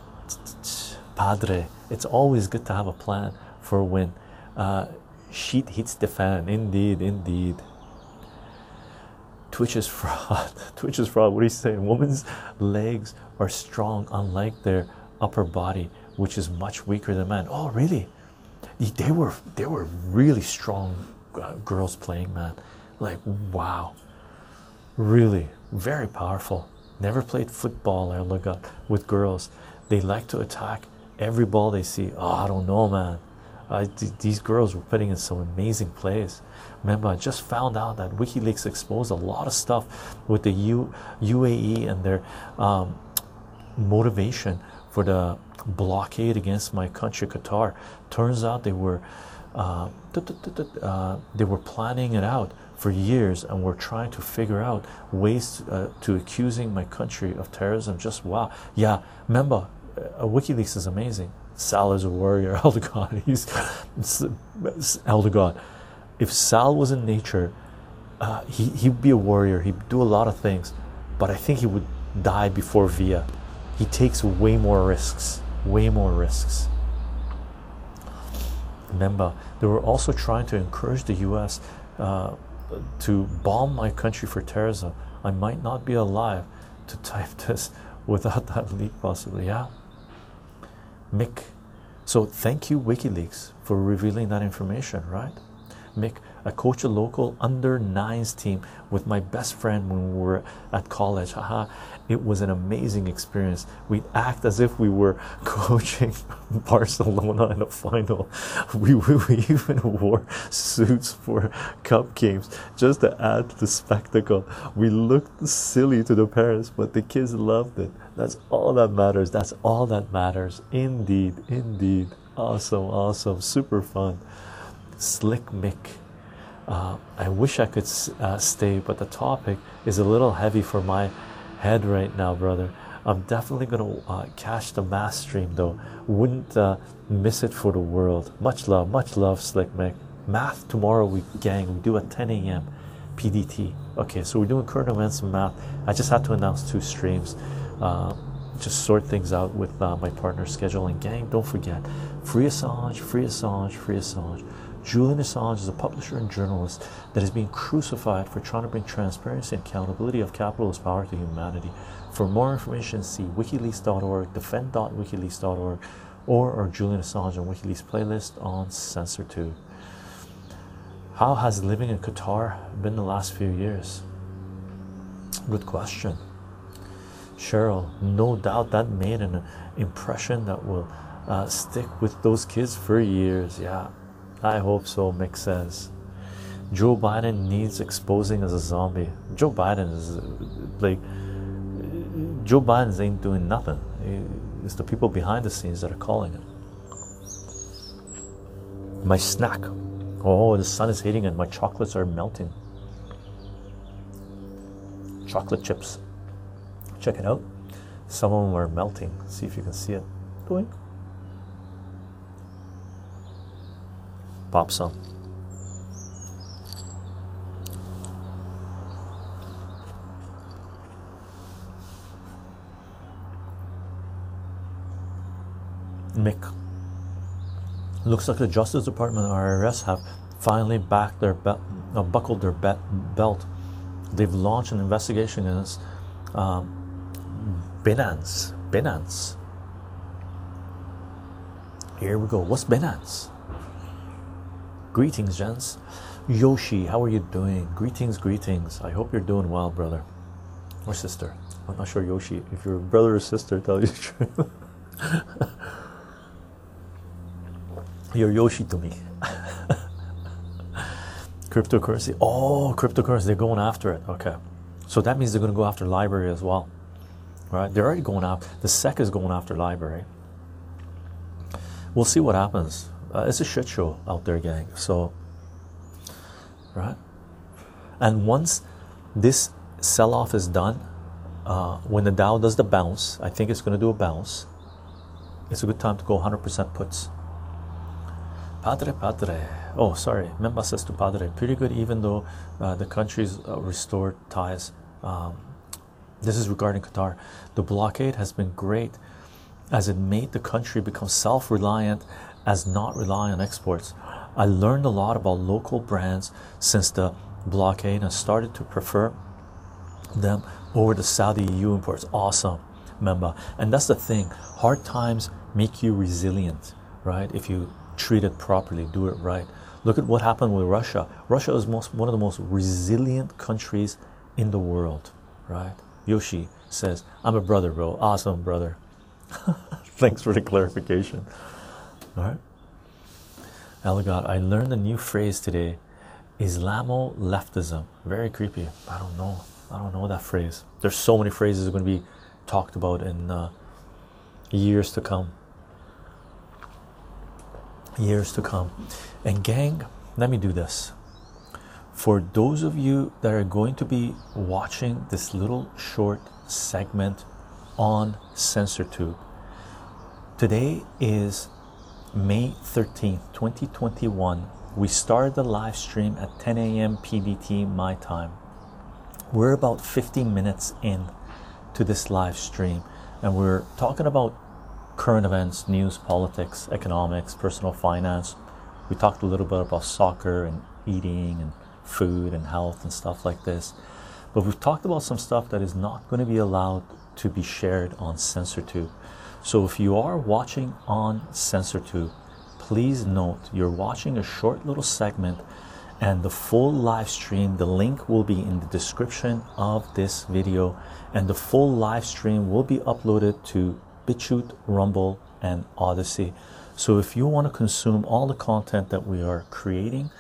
padre, it's always good to have a plan for when uh, sheet hits the fan. Indeed, indeed. Twitch is fraud. Twitch is fraud. What are you saying? Women's legs are strong, unlike their upper body, which is much weaker than men. Oh, really? They were they were really strong uh, girls playing, man. Like wow, really very powerful. Never played football or look up with girls. They like to attack every ball they see. Oh, I don't know, man. Uh, th these girls were putting in some amazing plays. Remember, I just found out that WikiLeaks exposed a lot of stuff with the U UAE and their um, motivation for the blockade against my country, Qatar. Turns out they were uh, uh, they were planning it out for years and were trying to figure out ways uh, to accusing my country of terrorism. Just wow, yeah. Remember, uh, WikiLeaks is amazing. Sal is a warrior. Elder God, he's Elder God. If Sal was in nature, uh, he he'd be a warrior. He'd do a lot of things, but I think he would die before Via. He takes way more risks. Way more risks. Remember, they were also trying to encourage the U.S. Uh, to bomb my country for terrorism. I might not be alive to type this without that leak, possibly. Yeah, Mick. So thank you, WikiLeaks, for revealing that information, right? Mick, I coach a local under nines team with my best friend when we were at college. Haha, it was an amazing experience. We'd act as if we were coaching Barcelona in a final. We, we, we even wore suits for cup games just to add to the spectacle. We looked silly to the parents, but the kids loved it. That's all that matters. That's all that matters. Indeed, indeed. Awesome, awesome, super fun. Slick Mick. Uh, I wish I could uh, stay, but the topic is a little heavy for my head right now, brother. I'm definitely gonna uh, catch the mass stream though. Wouldn't uh, miss it for the world. Much love, much love, Slick Mick. Math tomorrow, we gang. We do at 10 a.m. PDT. Okay, so we're doing current events and math. I just had to announce two streams. Uh, just sort things out with uh, my partner scheduling. Gang, don't forget, free Assange, free Assange, free Assange. Julian Assange is a publisher and journalist that is being crucified for trying to bring transparency and accountability of capitalist power to humanity. For more information, see wikileaks.org, defend.wikileaks.org, or our Julian Assange and WikiLeaks playlist on CensorTube. How has living in Qatar been the last few years? Good question. Cheryl, no doubt that made an impression that will uh, stick with those kids for years. Yeah, I hope so, Mick says. Joe Biden needs exposing as a zombie. Joe Biden is like Joe Biden ain't doing nothing. It's the people behind the scenes that are calling it. My snack. Oh, the sun is hitting and my chocolates are melting. Chocolate chips. Check it out. Some of them are melting. See if you can see it. Doing. pop some. Mick. Looks like the Justice Department and IRS have finally backed their uh, buckled their be belt. They've launched an investigation against um, Binance. Binance. Here we go. What's Binance? Greetings, gents. Yoshi, how are you doing? Greetings, greetings. I hope you're doing well, brother or sister. I'm not sure, Yoshi. If you're brother or sister, tell you the truth. you're Yoshi to me. cryptocurrency. Oh, cryptocurrency. They're going after it. Okay. So that means they're going to go after library as well. Right? They're already going after, the SEC is going after library. We'll see what happens uh, it's a shit show out there, gang. So, right, and once this sell off is done, uh, when the Dow does the bounce, I think it's going to do a bounce. It's a good time to go 100% puts. Padre, padre. Oh, sorry. Memba says to padre. Pretty good, even though uh, the country's uh, restored ties. Um, this is regarding Qatar. The blockade has been great as it made the country become self reliant as not rely on exports. I learned a lot about local brands since the blockade and started to prefer them over the Saudi EU imports. Awesome, member. And that's the thing. Hard times make you resilient, right? If you treat it properly, do it right. Look at what happened with Russia. Russia is most one of the most resilient countries in the world, right? Yoshi says, "I'm a brother, bro. Awesome, brother." Thanks for the clarification. All right. Elgot, I learned a new phrase today. Islamo leftism. Very creepy. I don't know. I don't know that phrase. There's so many phrases going to be talked about in uh, years to come. Years to come. And gang, let me do this. For those of you that are going to be watching this little short segment on CensorTube, today is May 13th, 2021. We started the live stream at 10 a.m. PDT my time. We're about 15 minutes in to this live stream, and we're talking about current events, news, politics, economics, personal finance. We talked a little bit about soccer and eating and food and health and stuff like this. But we've talked about some stuff that is not going to be allowed to be shared on CensorTube. So if you are watching on CensorTube, please note you're watching a short little segment and the full live stream the link will be in the description of this video and the full live stream will be uploaded to BitChute, Rumble and Odysee so if you want to consume all the content that we are creating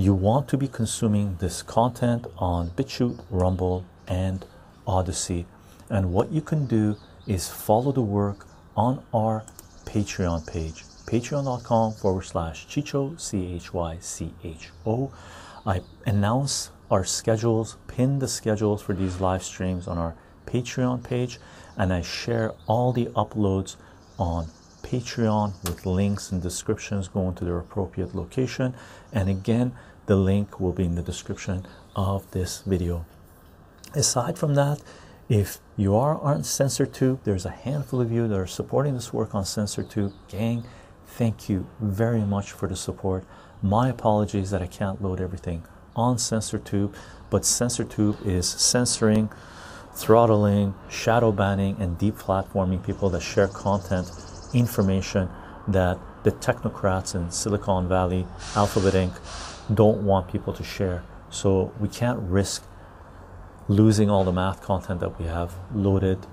you want to be consuming this content on BitChute, Rumble and Odysee and what you can do is follow the work on our Patreon page patreon.com forward slash Chycho, C H Y C H O. I announce our schedules, pin the schedules for these live streams on our Patreon page, and I share all the uploads on Patreon with links and descriptions going to their appropriate location. And again, the link will be in the description of this video. Aside from that, if you are on CensorTube, there's a handful of you that are supporting this work on CensorTube. Gang, thank you very much for the support. My apologies that I can't load everything on CensorTube, but CensorTube is censoring, throttling, shadow banning, and deplatforming people that share content, information that the technocrats in Silicon Valley, Alphabet Inc., don't want people to share. So we can't risk losing all the math content that we have loaded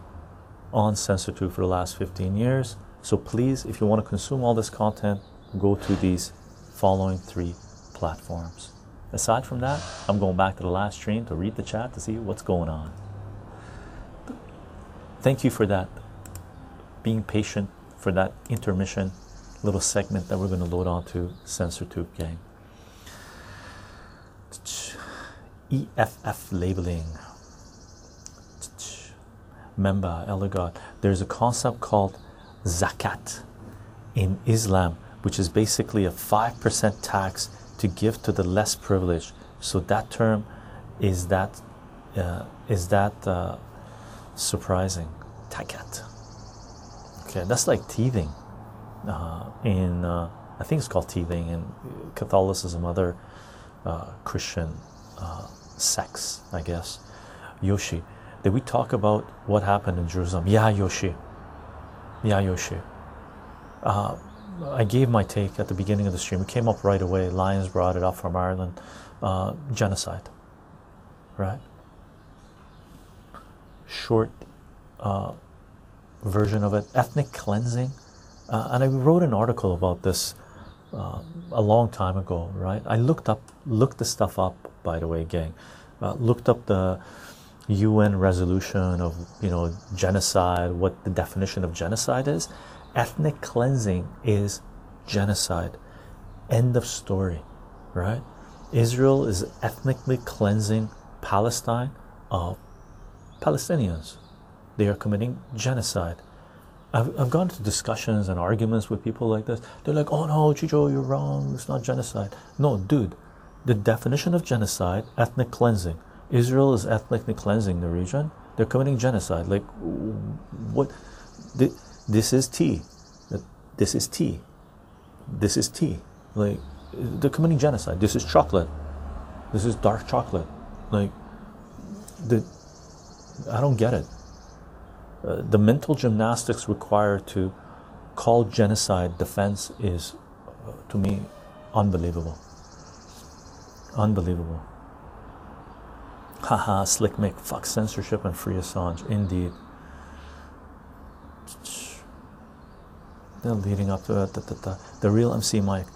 on CensorTube for the last 15 years so please, if you want to consume all this content, go to these following three platforms. Aside from that, I'm going back to the last stream to read the chat to see what's going on. Thank you for that. Being patient for that intermission little segment that we're going to load onto CensorTube gang. EFF labeling. Member Elder There's a concept called zakat in Islam, which is basically a 5% tax to give to the less privileged. So that term is that uh, is that uh, surprising? Takat. Okay, that's like teething uh, in uh, I think it's called teething in Catholicism, other uh, Christian uh, sects, I guess. Yoshi, did we talk about what happened in Jerusalem? Yeah, Yoshi. Yayoshi. Uh, I gave my take at the beginning of the stream. It came up right away. Lions brought it up from Ireland. Uh, genocide, right? Short version of it. Ethnic cleansing. Uh, and I wrote an article about this uh, a long time ago, right? I looked up, looked the stuff up, by the way, gang. Uh, looked up the UN resolution of you know genocide, what the definition of genocide is. Ethnic cleansing is genocide. End of story, right? Israel is ethnically cleansing Palestine of Palestinians. They are committing genocide. I've, I've gone to discussions and arguments with people like this. They're like, oh no, Chycho, you're wrong. It's not genocide. No, dude, the definition of genocide, ethnic cleansing, Israel is ethnically cleansing the region. They're committing genocide. Like, what? This is tea. This is tea. This is tea. Like, they're committing genocide. This is chocolate. This is dark chocolate. Like, the I don't get it. Uh, the mental gymnastics required to call genocide defense is, uh, to me, unbelievable. Unbelievable. Haha, Slick Mick, fuck censorship and free Assange. Indeed. They're leading up to. The, the, the, the real MC Mike.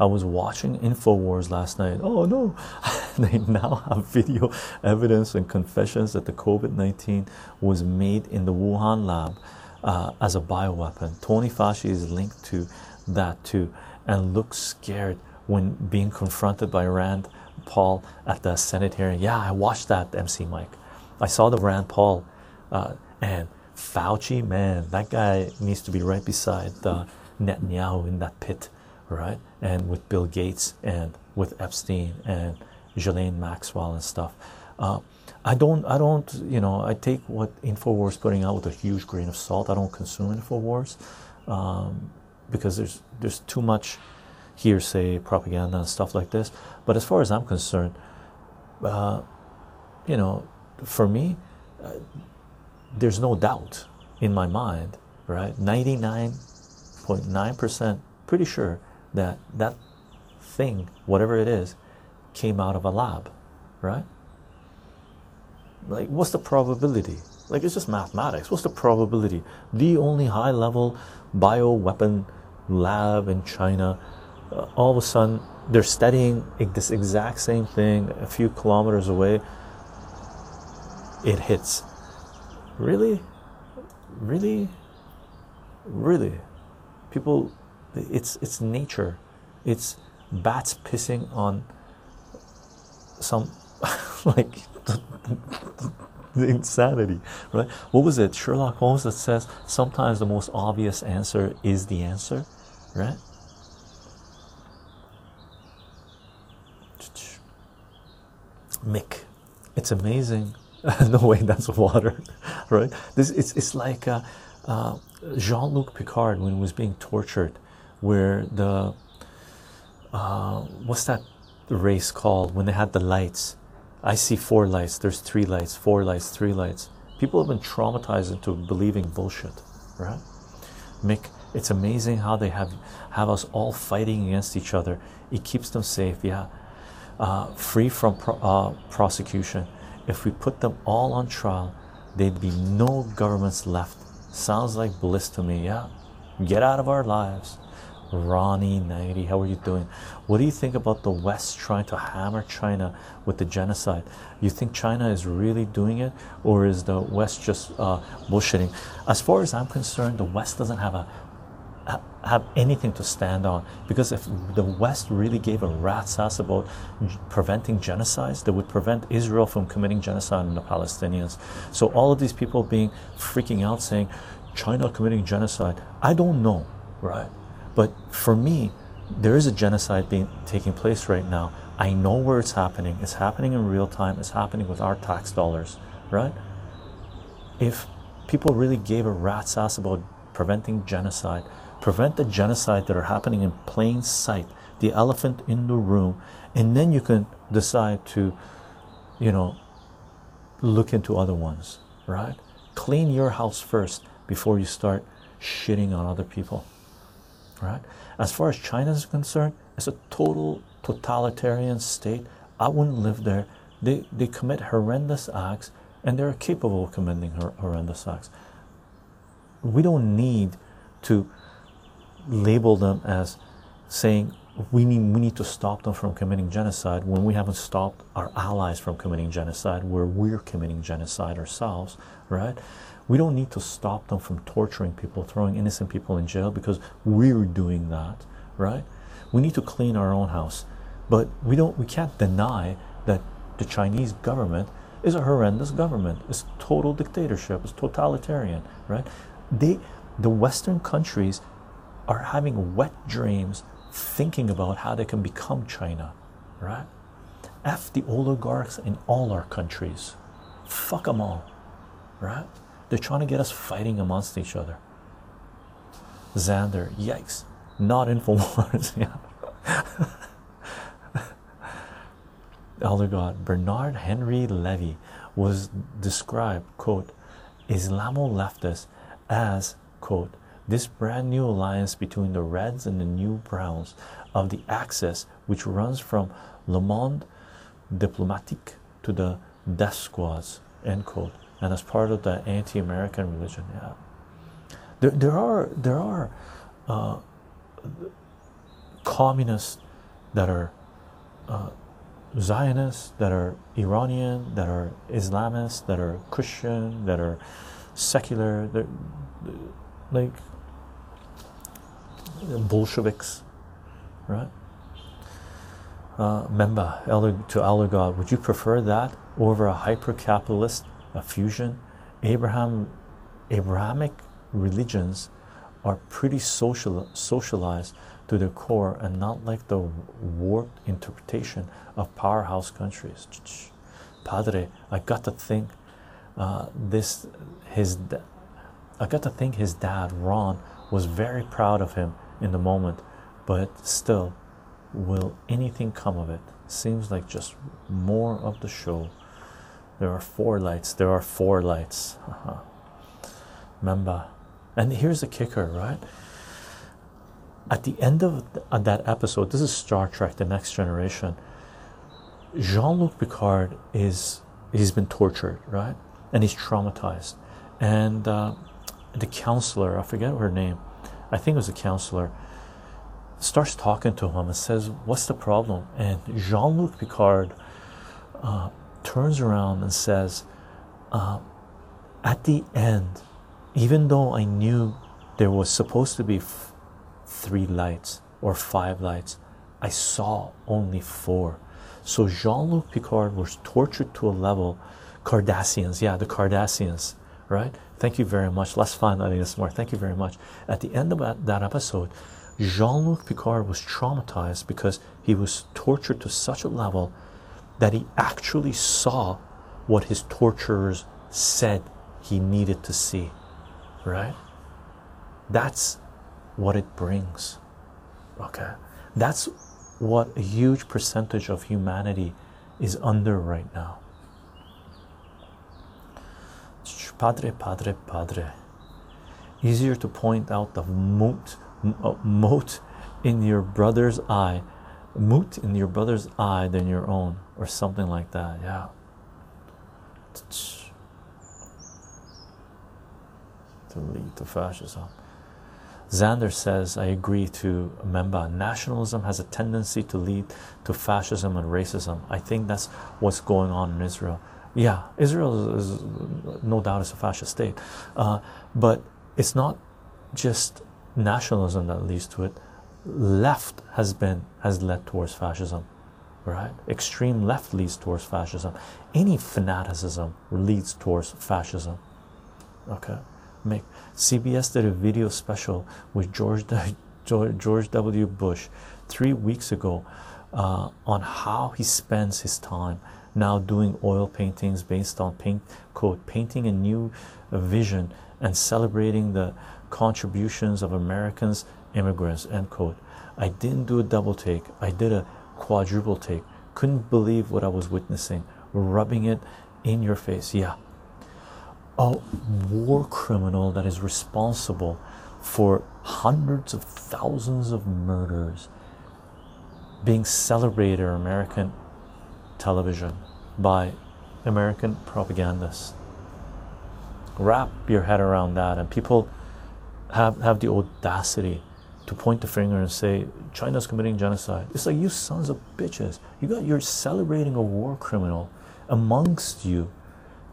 I was watching InfoWars last night. Oh no, they now have video evidence and confessions that the COVID 19 was made in the Wuhan lab uh, as a bioweapon. Tony Fauci is linked to that too and looks scared when being confronted by Rand Paul at the Senate hearing. Yeah, I watched that, MC Mike. I saw the Rand Paul uh, and Fauci, man, that guy needs to be right beside the Netanyahu in that pit, right? And with Bill Gates and with Epstein and Ghislaine Maxwell and stuff. Uh, I don't, I don't, you know, I take what Infowars putting out with a huge grain of salt. I don't consume Infowars um, because there's there's too much hearsay, propaganda, and stuff like this. But as far as I'm concerned, uh, you know, for me, uh, there's no doubt in my mind, right? 99.9% pretty sure that that thing, whatever it is, came out of a lab, right? Like, what's the probability? Like, it's just mathematics. What's the probability? The only high level bio weapon lab in China, uh, all of a sudden, they're studying this exact same thing a few kilometers away. It hits. Really? Really? Really? People, it's it's nature. It's bats pissing on some like the insanity, right? What was it? Sherlock Holmes that says sometimes the most obvious answer is the answer, right? Mick, it's amazing. no way, that's water, right? This it's it's like uh, uh, Jean-Luc Picard when he was being tortured, where the uh, what's that race called when they had the lights? I see four lights. There's three lights, four lights, three lights. People have been traumatized into believing bullshit, right? Mick, it's amazing how they have have us all fighting against each other. It keeps them safe, yeah, uh, free from pro uh, prosecution. If we put them all on trial, there'd be no governments left. Sounds like bliss to me, yeah. Get out of our lives. Ronnie 90, how are you doing? What do you think about the West trying to hammer China with the genocide? You think China is really doing it, or is the West just uh, bullshitting? As far as I'm concerned, the West doesn't have a have anything to stand on because if the West really gave a rat's ass about preventing genocides, they would prevent Israel from committing genocide on the Palestinians. So all of these people being freaking out saying China committing genocide, I don't know, right? But for me, there is a genocide being taking place right now. I know where it's happening. It's happening in real time. It's happening with our tax dollars, right? If people really gave a rat's ass about preventing genocide, prevent the genocide that are happening in plain sight, the elephant in the room, and then you can decide to, you know, look into other ones, right? Clean your house first before you start shitting on other people, right? As far as China is concerned, it's a total totalitarian state. I wouldn't live there. They they commit horrendous acts, and they're capable of committing horrendous acts. We don't need to label them as saying we need we need to stop them from committing genocide when we haven't stopped our allies from committing genocide where we're committing genocide ourselves right we don't need to stop them from torturing people throwing innocent people in jail because we're doing that right we need to clean our own house but we don't we can't deny that the chinese government is a horrendous government it's total dictatorship it's totalitarian right they the western countries are having wet dreams thinking about how they can become China, right? F the oligarchs in all our countries. Fuck them all, right? They're trying to get us fighting amongst each other. Xander, yikes, not Infowars. yeah. Elder God, Bernard Henry Levy was described, quote, Islamo leftists as, quote, this brand new alliance between the Reds and the New Browns of the Axis, which runs from Le Monde Diplomatique to the Death Squads, end quote, and as part of the anti-American religion. Yeah, there, there are there are uh, communist that are uh, Zionists, that are Iranian, that are Islamists, that are Christian, that are secular, they're, like Bolsheviks, right? Uh, Memba to Elder God, would you prefer that over a hyper capitalist a fusion? Abraham, Abrahamic religions are pretty social, socialized to their core and not like the warped interpretation of powerhouse countries. Padre, I got to think uh, this his I got to think his dad Ron was very proud of him in the moment, but still, will anything come of it? Seems like just more of the show. There are four lights. There are four lights. Uh-huh. Remember, and here's the kicker, right? At the end of that episode, this is Star Trek: The Next Generation. Jean-Luc Picard is he's been tortured, right? And he's traumatized, and uh, the counselor, I forget her name, I think it was a counselor, starts talking to him and says, What's the problem? And Jean Luc Picard uh, turns around and says, uh, At the end, even though I knew there was supposed to be three lights or five lights, I saw only four. So Jean Luc Picard was tortured to a level. Cardassians, yeah, the Cardassians, right? Thank you very much. Let's find out this more. Thank you very much. At the end of that episode, Jean Luc Picard was traumatized because he was tortured to such a level that he actually saw what his torturers said he needed to see. Right? That's what it brings. Okay? That's what a huge percentage of humanity is under right now. Padre, padre, padre. Easier to point out the moat, uh, moat in your brother's eye, moot in your brother's eye than your own, or something like that. Yeah. To lead to fascism. Xander says, I agree to Memba. Nationalism has a tendency to lead to fascism and racism. I think that's what's going on in Israel yeah, Israel is, is no doubt is a fascist state, uh, but it's not just nationalism that leads to it. Left has been has led towards fascism, right? Extreme left leads towards fascism. Any fanaticism leads towards fascism. Okay, make CBS did a video special with George George W. Bush three weeks ago uh, on how he spends his time now doing oil paintings based on paint quote painting a new vision and celebrating the contributions of Americans immigrants end quote. I didn't do a double take. I did a quadruple take. Couldn't believe what I was witnessing. Rubbing it in your face yeah. A war criminal that is responsible for hundreds of thousands of murders being celebrated on American television by American propagandists. Wrap your head around that, and people have have the audacity to point the finger and say China's committing genocide. It's like you sons of bitches. You got you're celebrating a war criminal amongst you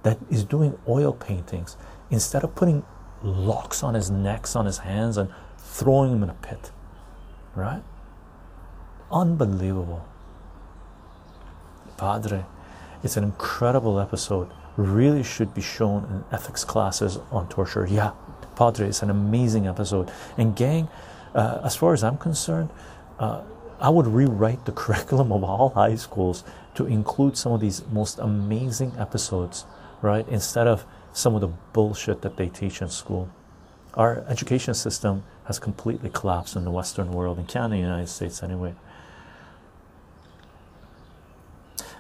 that is doing oil paintings instead of putting locks on his necks, on his hands, and throwing him in a pit. Right? Unbelievable. Padre, it's an incredible episode. Really should be shown in ethics classes on torture. Yeah, Padre, it's an amazing episode. And gang, uh, as far as I'm concerned, uh, I would rewrite the curriculum of all high schools to include some of these most amazing episodes, right? Instead of some of the bullshit that they teach in school. Our education system has completely collapsed in the Western world, in Canada, the United States, anyway.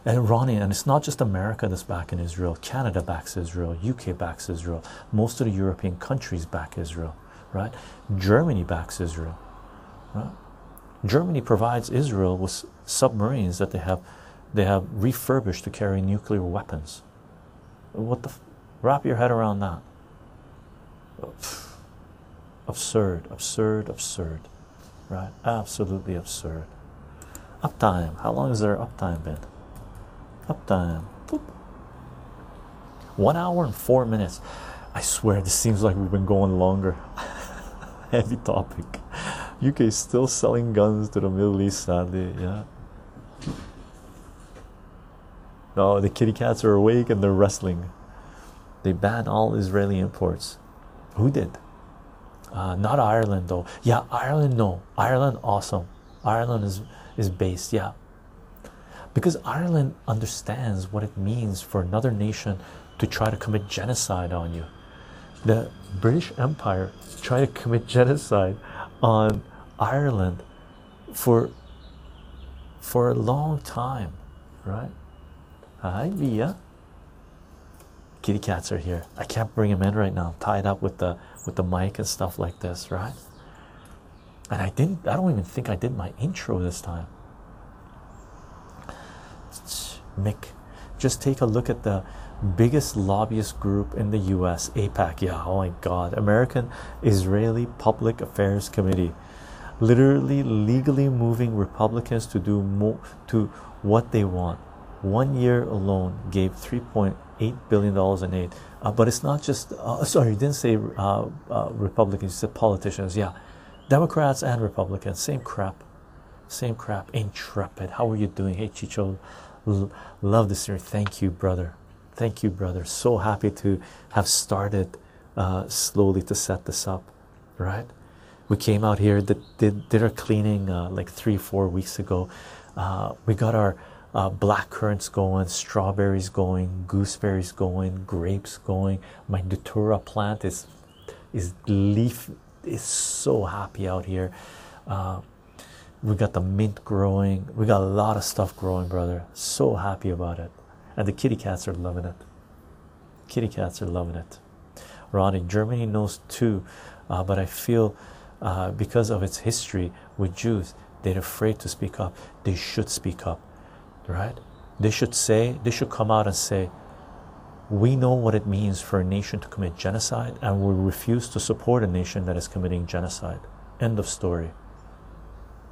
And Ronnie, and it's not just America that's back in Israel, Canada backs Israel, UK backs Israel, most of the European countries back Israel, right? Germany backs Israel, right? Germany provides Israel with submarines that they have they have refurbished to carry nuclear weapons. What the wrap your head around that? Absurd, absurd, absurd, right? Absolutely absurd. Uptime. How long has their uptime been? Uptime. Boop. One hour and four minutes. I swear this seems like we've been going longer. Heavy topic. UK is still selling guns to the Middle East, sadly. Yeah. No, the kitty cats are awake and they're wrestling. They banned all Israeli imports. Who did? Uh, not Ireland though. Yeah, Ireland. No, Ireland. Awesome. Ireland is is based. Yeah, because Ireland understands what it means for another nation to try to commit genocide on you. The British Empire tried to commit genocide on Ireland for for a long time, right? Hi, Via. Kitty cats are here. I can't bring them in right now. I'm tied up with the with the mic and stuff like this, right? And I didn't. I don't even think I did my intro this time. Mick, just take a look at the biggest lobbyist group in the U.S. AIPAC. Yeah. Oh my God. American Israeli Public Affairs Committee literally legally moving Republicans to do more to what they want. One year alone gave 3.8 billion dollars in aid, uh, but it's not just. Uh, sorry, you didn't say uh, uh, Republicans. You said politicians. Yeah, Democrats and Republicans. Same crap, same crap. Intrepid. How are you doing? Hey Chycho, L love this series. Thank you, brother. Thank you, brother. So happy to have started uh, slowly to set this up, right? we came out here did did, did our cleaning uh, like three four weeks ago. Uh, we got our uh, black currants going strawberries going gooseberries going grapes going. My datura plant is is leaf is so happy out here. Uh, we got the mint growing. We got a lot of stuff growing brother. So happy about it and the kitty cats are loving it kitty cats are loving it ronnie germany knows too uh, but i feel uh, because of its history with Jews, they're afraid to speak up. They should speak up, right? They should say, they should come out and say, we know what it means for a nation to commit genocide, and we refuse to support a nation that is committing genocide. End of story.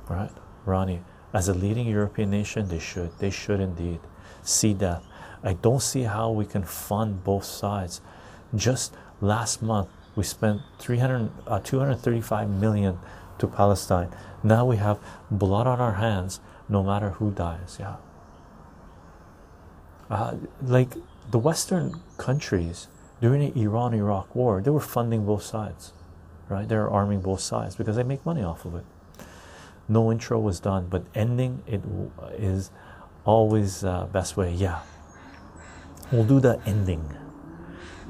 Right, Ronnie? As a leading European nation, they should. They should indeed see that. I don't see how we can fund both sides. Just last month, we spent 300 uh, 235 million to palestine. Now we have blood on our hands no matter who dies yeah. Uh, like the western countries during the iran-iraq war they were funding both sides right? They're arming both sides because they make money off of it. No intro was done but ending it is always uh, best way yeah we'll do the ending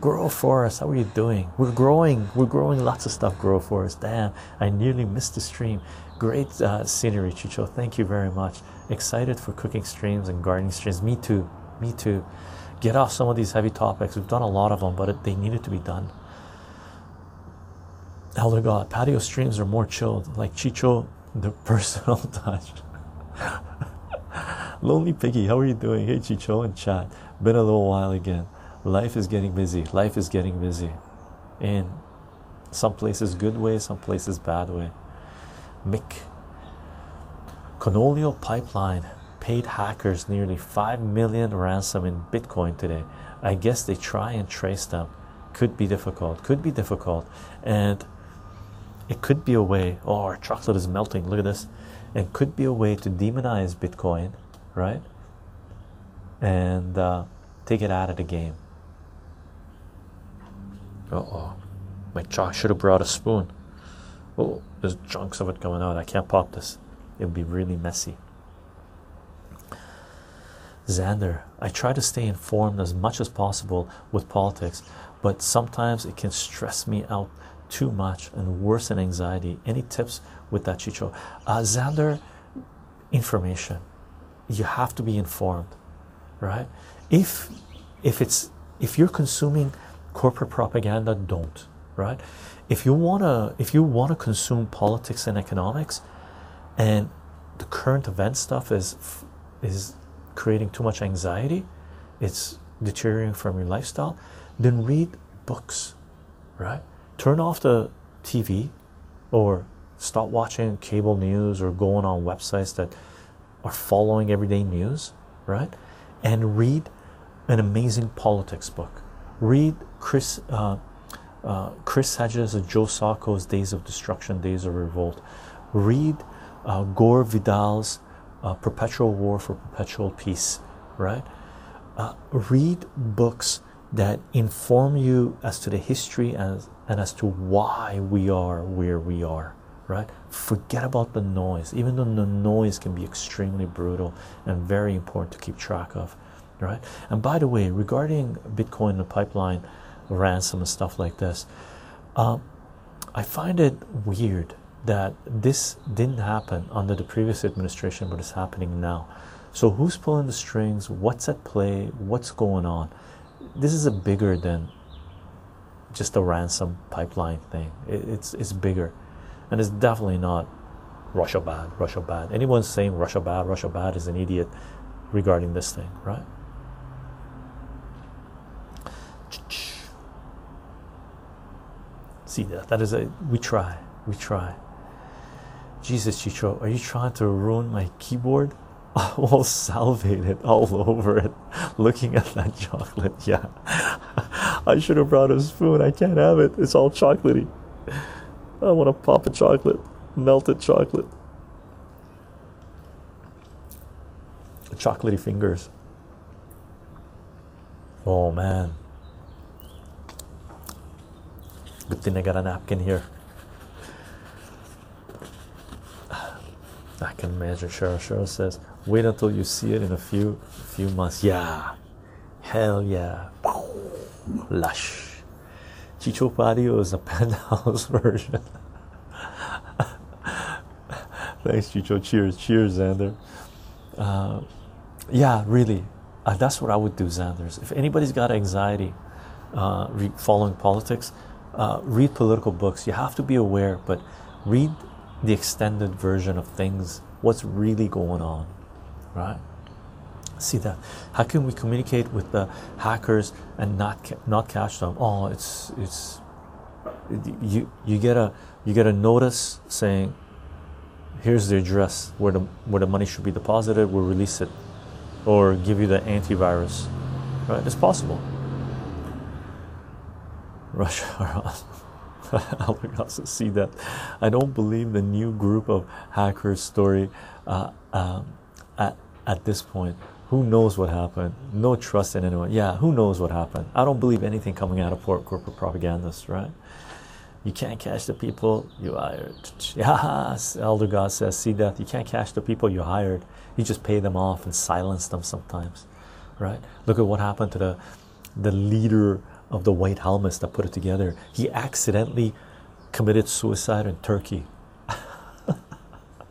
Grow Forest, how are you doing? We're growing, we're growing lots of stuff. Grow Forest, damn, I nearly missed the stream. Great uh, scenery, Chycho. Thank you very much. Excited for cooking streams and gardening streams. Me too, me too. Get off some of these heavy topics. We've done a lot of them, but it, they needed to be done. Elder God, patio streams are more chilled, like Chycho, the personal touch. Lonely Piggy, how are you doing? Hey Chycho and chat. Been a little while again life is getting busy life is getting busy in some places good way some places bad way mick Colonial Pipeline paid hackers nearly 5 million ransom in Bitcoin today. I guess they try and trace them. Could be difficult, could be difficult, and it could be a way. Oh, our chocolate is melting. Look at this. It could be a way to demonize Bitcoin, right? And uh, take it out of the game. Uh oh. My chalk should have brought a spoon. Oh, there's chunks of it coming out. I can't pop this. It would be really messy. Xander, I try to stay informed as much as possible with politics, but sometimes it can stress me out too much and worsen anxiety. Any tips with that, Chycho? Uh, Xander, information. You have to be informed, right? If if it's if you're consuming corporate propaganda don't right if you want to if you want to consume politics and economics and the current event stuff is is creating too much anxiety it's deteriorating from your lifestyle then read books right turn off the tv or stop watching cable news or going on websites that are following everyday news, right? And read an amazing politics book. Read Chris uh, uh, Chris Hedges and Joe Sacco's Days of Destruction, Days of Revolt. Read uh, Gore Vidal's uh, Perpetual War for Perpetual Peace, right? Uh, read books that inform you as to the history and, and as to why we are where we are, right? Forget about the noise, even though the noise can be extremely brutal and very important to keep track of, right? And by the way, regarding Bitcoin and pipeline ransom and stuff like this, um, I find it weird that this didn't happen under the previous administration, but it's happening now. So, who's pulling the strings? What's at play? What's going on? This is a bigger than just a ransom pipeline thing. It's it's bigger, and it's definitely not Russia bad. Russia bad. Anyone saying Russia bad, Russia bad is an idiot regarding this thing, right? See that? That is a we try, we try. Jesus, Chycho, are you trying to ruin my keyboard? all salvated all over it. Looking at that chocolate, yeah. I should have brought a spoon. I can't have it. It's all chocolatey. I want to pop a chocolate, melted chocolate. Chocolatey fingers. Oh man. Good thing I got a napkin here. I can imagine Cheryl. Cheryl says, wait until you see it in a few few months. Yeah. Hell yeah. Lush. Chycho Patio is a penthouse version. Thanks, Chycho. Cheers. Cheers, Xander. Uh, yeah, really. Uh, that's what I would do, Xanders. If anybody's got anxiety uh, following politics, uh, read political books. You have to be aware, but read the extended version of things, what's really going on, right? See that? How can we communicate with the hackers and not ca not catch them? Oh, it's it's you you get a you get a notice saying here's the address where the where the money should be deposited. We'll release it, or give you the antivirus. Right? It's possible. Russia. Albert also see that. I don't believe the new group of hackers story uh, um, at, at this point. Who knows what happened? No trust in anyone. Yeah, who knows what happened? I don't believe anything coming out of corporate propagandists, right? You can't catch the people you hired. Yes, Elder God says, see that you can't catch the people you hired. You just pay them off and silence them sometimes, right? Look at what happened to the the leader of the white helmets that put it together. He accidentally committed suicide in Turkey.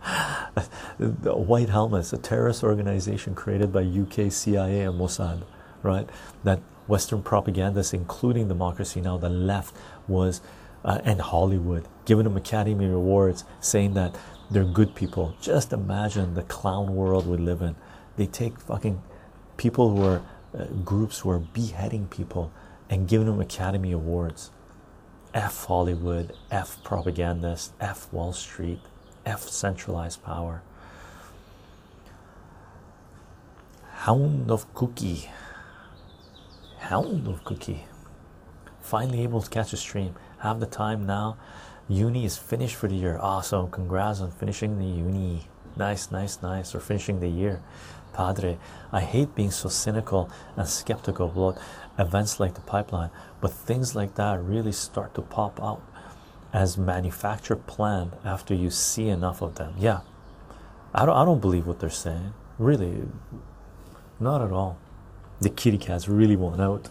the white helmets, a terrorist organization created by UK, CIA, and Mossad, right? That Western propagandists, including Democracy Now, the left was, uh, and Hollywood, giving them Academy Awards, saying that they're good people. Just imagine the clown world we live in. They take fucking people who are uh, groups who are beheading people and giving them Academy Awards. F Hollywood, F propagandists, F Wall Street, F centralized power. Hound of Cookie. Hound of Cookie. Finally able to catch a stream. Have the time now. Uni is finished for the year. Awesome. Congrats on finishing the uni. Nice, nice, nice. Or finishing the year. Padre, I hate being so cynical and skeptical about events like the pipeline, but things like that really start to pop out as manufacturer planned after you see enough of them. Yeah, I don't, I don't believe what they're saying. Really, not at all. The kitty cats really want out.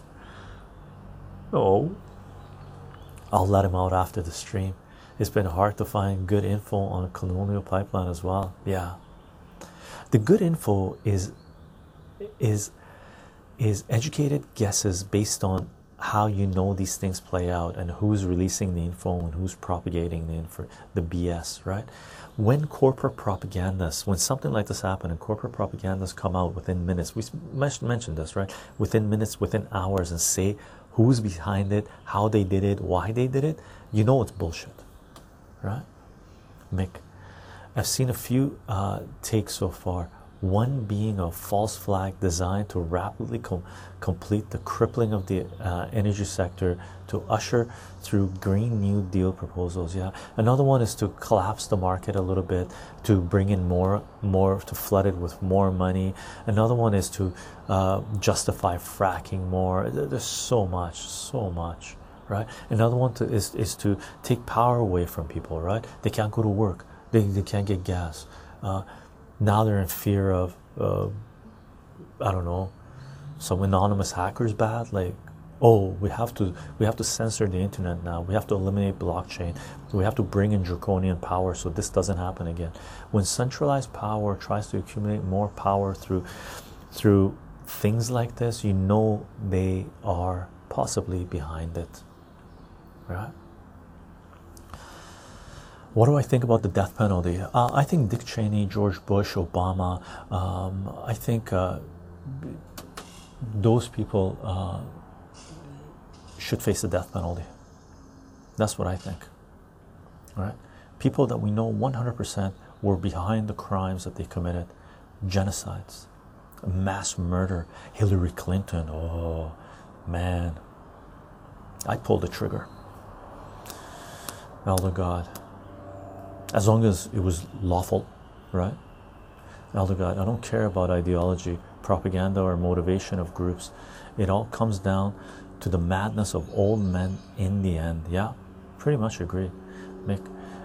Oh, I'll let him out after the stream. It's been hard to find good info on a colonial pipeline as well. Yeah, the good info is is is educated guesses based on how you know these things play out and who's releasing the info and who's propagating the info, the BS, right? When corporate propagandists, when something like this happens and corporate propagandists come out within minutes, we mentioned this, right? Within minutes, within hours, and say who's behind it, how they did it, why they did it, you know it's bullshit, right? Mick, I've seen a few uh, takes so far. One being a false flag designed to rapidly com complete the crippling of the uh, energy sector to usher through Green New Deal proposals. Yeah, another one is to collapse the market a little bit to bring in more, more to flood it with more money. Another one is to uh, justify fracking more. There's so much, so much, right? Another one to, is is to take power away from people, right? They can't go to work. They they can't get gas. Uh, now they're in fear of uh, I don't know some anonymous hackers bad like oh we have to we have to censor the internet now. We have to eliminate blockchain. We have to bring in draconian power so this doesn't happen again. When centralized power tries to accumulate more power through through things like this you know they are possibly behind it. Right what do I think about the death penalty? Uh, I think Dick Cheney, George Bush, Obama, um, I think uh, those people uh, should face the death penalty. That's what I think. All right? People that we know 100% were behind the crimes that they committed genocides, mass murder, Hillary Clinton. Oh, man. I pulled the trigger. Elder God as long as it was lawful, right? Elder God, I don't care about ideology, propaganda, or motivation of groups. It all comes down to the madness of old men in the end. Yeah, pretty much agree, Mick.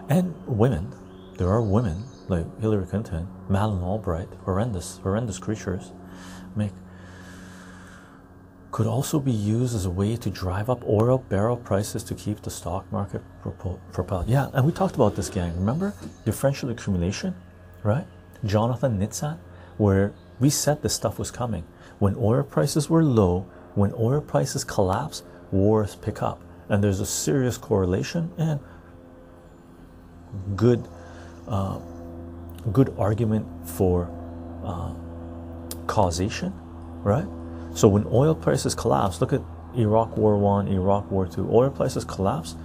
And women, there are women like Hillary Clinton, Madeleine Albright, horrendous, horrendous creatures. Mick, could also be used as a way to drive up oil barrel prices to keep the stock market propelled. Yeah, and we talked about this, gang. Remember differential accumulation, right? Jonathan Nitzan, where we said this stuff was coming. When oil prices were low, when oil prices collapse, wars pick up, and there's a serious correlation and good, uh, good argument for uh, causation, right? So when oil prices collapse, look at Iraq War One, Iraq War Two. Oil prices collapse,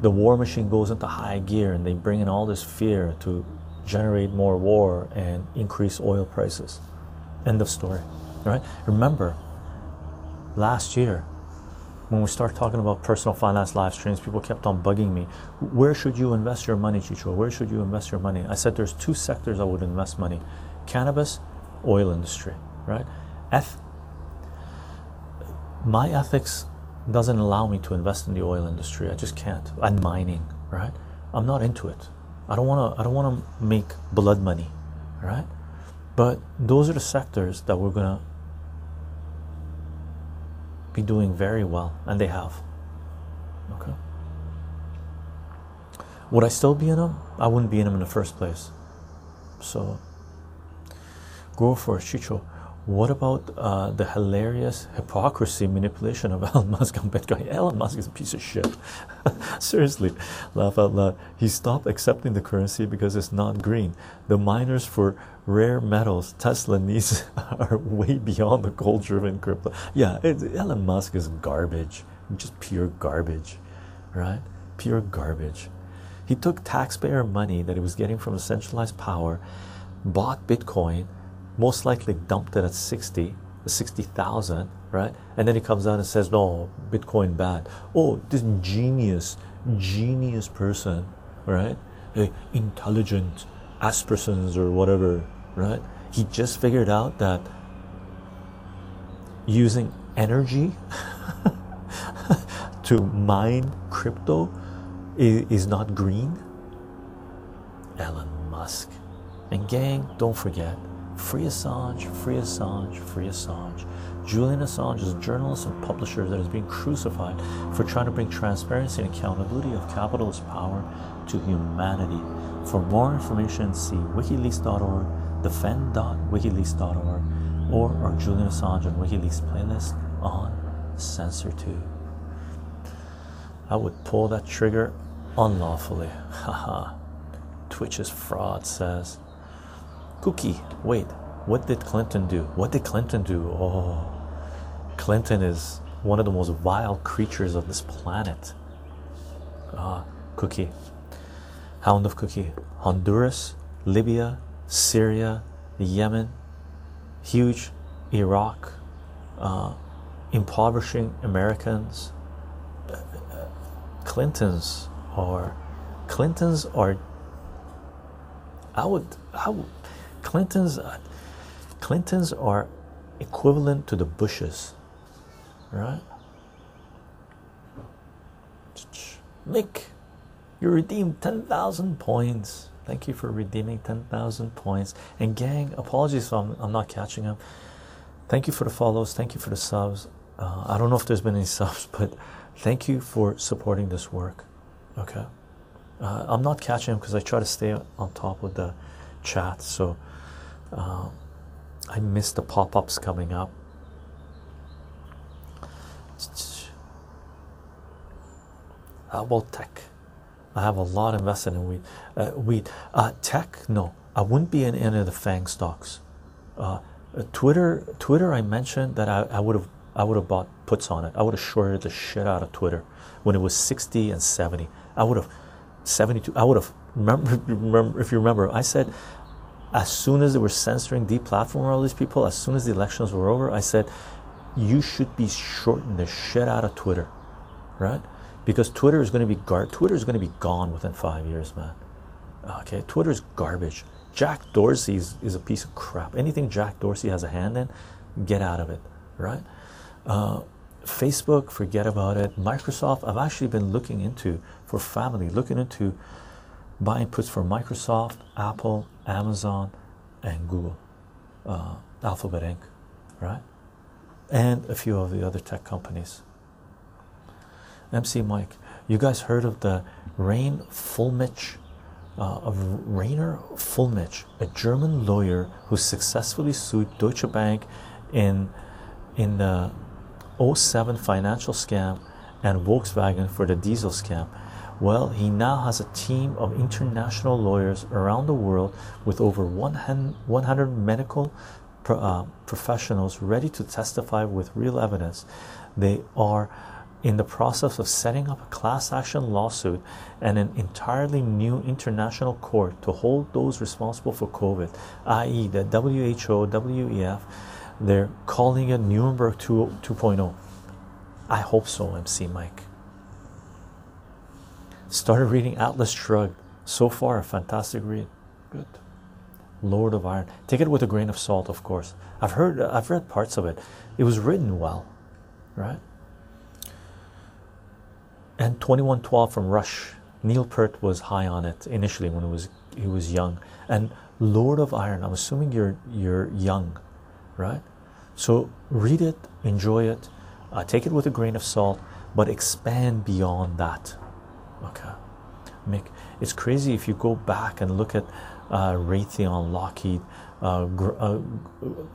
the war machine goes into high gear, and they bring in all this fear to generate more war and increase oil prices. End of story. Right? Remember, last year when we start talking about personal finance live streams, people kept on bugging me. Where should you invest your money, Chycho? Where should you invest your money? I said there's two sectors I would invest money: cannabis, oil industry. Right? F my ethics doesn't allow me to invest in the oil industry. I just can't. I'm mining, right? I'm not into it. I don't want to. I don't want to make blood money, right? But those are the sectors that we're gonna be doing very well, and they have. Okay. Would I still be in them? I wouldn't be in them in the first place. So, go for it, Chycho. What about uh, the hilarious hypocrisy manipulation of Elon Musk on Bitcoin? Elon Musk is a piece of shit. Seriously, laugh out loud. He stopped accepting the currency because it's not green. The miners for rare metals, Tesla needs, are way beyond the gold driven crypto. Yeah, it, Elon Musk is garbage, just pure garbage, right? Pure garbage. He took taxpayer money that he was getting from a centralized power, bought Bitcoin most likely dumped it at 60 60,000 right? And then he comes out and says no bitcoin bad. Oh this genius genius person right? A intelligent aspersons or whatever right? He just figured out that using energy to mine crypto is, is not green? Elon Musk. And gang don't forget Free Assange, free Assange, free Assange. Julian Assange is a journalist and publisher that is being crucified for trying to bring transparency and accountability of capitalist power to humanity. For more information, see wikileaks.org, defend.wikileaks.org, or our Julian Assange and WikiLeaks playlist on CensorTube. I would pull that trigger unlawfully. Haha. Twitch is fraud, says. Cookie, wait, what did Clinton do? What did Clinton do? Oh, Clinton is one of the most vile creatures of this planet. Ah, Cookie, Hound of Cookie, Honduras, Libya, Syria, Yemen, huge, Iraq, uh, impoverishing Americans, Clintons are Clintons are I would I would Clintons Clintons are equivalent to the Bushes right? Mick you redeemed 10,000 points. Thank you for redeeming 10,000 points. And gang apologies if I'm, I'm not catching up. Thank you for the follows. Thank you for the subs. Uh, I don't know if there's been any subs but thank you for supporting this work. Okay. Uh, I'm not catching them because I try to stay on top of the chat so uh, I miss the pop-ups coming up. About tech. I have a lot invested in wheat uh, wheat uh, tech? No. I wouldn't be in any of the FANG stocks. Uh, Twitter Twitter I mentioned that I, I would have I would have bought puts on it. I would have shorted the shit out of Twitter when it was 60 and 70 I would have 72 I would have remember, remember if you remember I said as soon as they were censoring deplatforming all these people as soon as the elections were over I said you should be shorting the shit out of Twitter right? Because Twitter is going to be gar Twitter is going to be gone within five years man. Okay Twitter is garbage. Jack Dorsey is, is a piece of crap. Anything Jack Dorsey has a hand in get out of it right? Uh, Facebook forget about it. Microsoft I've actually been looking into for family looking into buying puts for Microsoft Apple Amazon and Google uh, Alphabet Inc right and a few of the other tech companies MC Mike you guys heard of the Rain Fuellmich uh, of Reiner Fuellmich a German lawyer who successfully sued Deutsche Bank in in the 07 financial scam and Volkswagen for the diesel scam. Well, he now has a team of international lawyers around the world with over 100 medical pro, uh, professionals ready to testify with real evidence. They are in the process of setting up a class action lawsuit and an entirely new international court to hold those responsible for COVID, i.e., the WHO, WEF. They're calling it Nuremberg 2, 2.0. I hope so, MC Mike. Started reading Atlas Shrugged. So far, a fantastic read. Good. Lord of Iron. Take it with a grain of salt, of course. I've heard, I've read parts of it. It was written well, right? And 2112 from Rush. Neil Peart was high on it initially when it was he was young. And Lord of Iron. I'm assuming you're you're young, right? So read it, enjoy it, uh, take it with a grain of salt, but expand beyond that. Okay, Mick, it's crazy if you go back and look at uh, Raytheon, Lockheed, uh, Gr uh,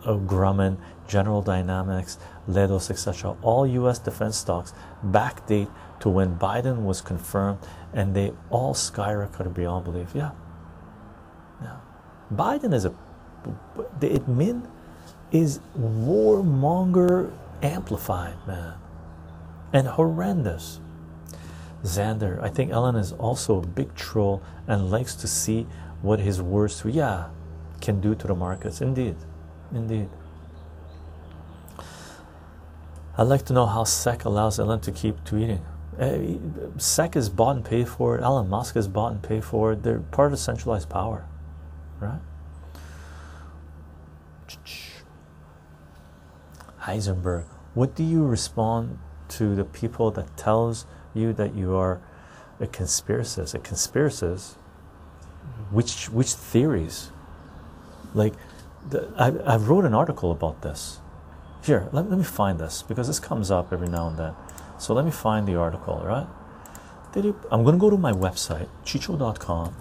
uh, Grumman, General Dynamics, Leidos, etc. All U.S. defense stocks backdate to when Biden was confirmed, and they all skyrocketed beyond belief. Yeah, yeah. Biden is a the admin is warmonger amplified, man, and horrendous. Xander, I think Elon is also a big troll and likes to see what his worst, yeah, can do to the markets. Indeed, indeed. I'd like to know how SEC allows Elon to keep tweeting. Uh, SEC is bought and paid for. Elon Musk is bought and paid for. They're part of centralized power, right? Heisenberg, what do you respond to the people that tells you that you are a conspiracist? A conspiracist, which which theories? Like, the, I I wrote an article about this. Here, let, let me find this because this comes up every now and then. So let me find the article, right? I'm going to go to my website, chycho.com,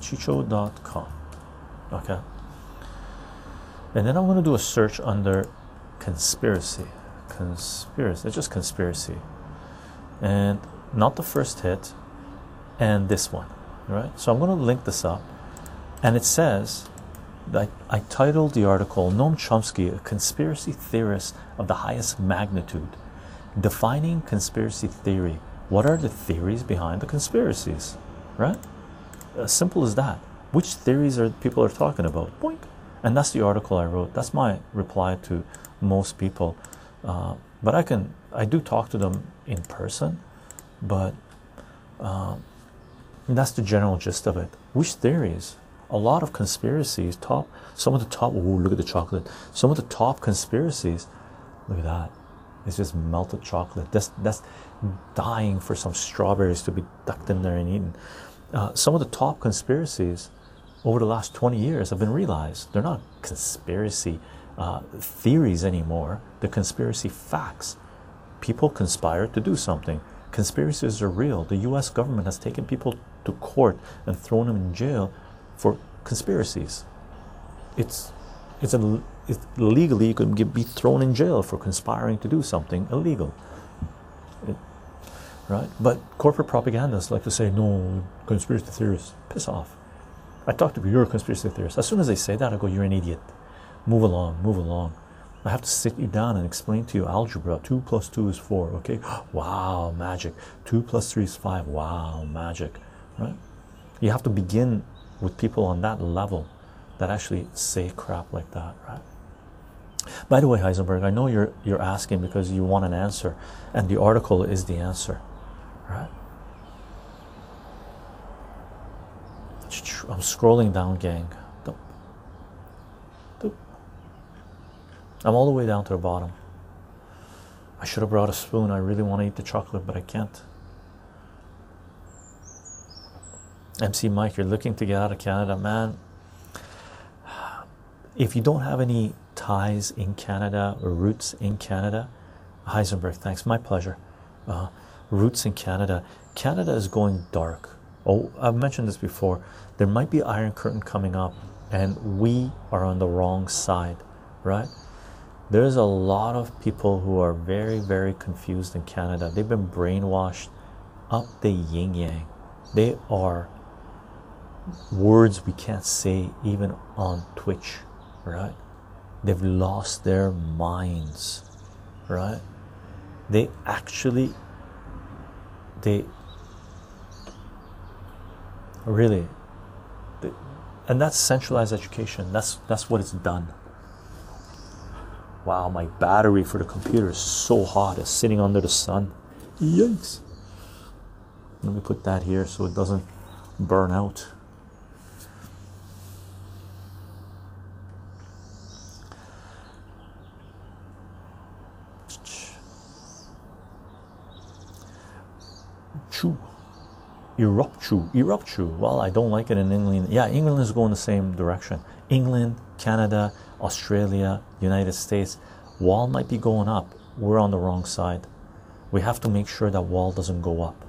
chycho.com, okay? And then I'm going to do a search under conspiracy conspiracy it's just conspiracy and not the first hit and this one right so i'm going to link this up and it says that i titled the article noam chomsky a conspiracy theorist of the highest magnitude defining conspiracy theory what are the theories behind the conspiracies right as simple as that which theories are people are talking about Boink. and that's the article I wrote. That's my reply to most people. Uh, but I can, I do talk to them in person, but uh, that's the general gist of it. Which theories? A lot of conspiracies. Top, some of the top. Oh, look at the chocolate. Some of the top conspiracies. Look at that. It's just melted chocolate. That's that's dying for some strawberries to be ducked in there and eaten. Uh, some of the top conspiracies over the last 20 years have been realized. They're not conspiracy uh, theories anymore, they're conspiracy facts. People conspire to do something. Conspiracies are real. The US government has taken people to court and thrown them in jail for conspiracies. It's it's a it's legally you can be thrown in jail for conspiring to do something illegal. Right? But corporate propagandists like to say, no, conspiracy theorists, piss off. I talk to you're a conspiracy theorist. As soon as they say that, I go, you're an idiot. Move along, move along. I have to sit you down and explain to you algebra. Two plus two is four. Okay. Wow, magic. Two plus three is five. Wow, magic. Right? You have to begin with people on that level that actually say crap like that, right? By the way, Heisenberg, I know you're you're asking because you want an answer, and the article is the answer, right? I'm scrolling down, gang. I'm all the way down to the bottom. I should have brought a spoon. I really want to eat the chocolate, but I can't. MC Mike, you're looking to get out of Canada, man. If you don't have any ties in Canada or roots in Canada, Heisenberg, thanks, my pleasure. Uh, roots in Canada. Canada is going dark. Oh, I've mentioned this before. There might be Iron Curtain coming up, and we are on the wrong side, right? There's a lot of people who are very, very confused in Canada. They've been brainwashed up the yin yang. They are words we can't say even on Twitch, right? They've lost their minds, right? They actually, they really and that's centralized education that's that's what it's done wow my battery for the computer is so hot it's sitting under the sun. Yikes. Let me put that here so it doesn't burn out. Choo eruptu eruptu well i don't like it in england. Yeah england is going the same direction. England canada australia united states wall might be going up. We're on the wrong side. We have to make sure that wall doesn't go up.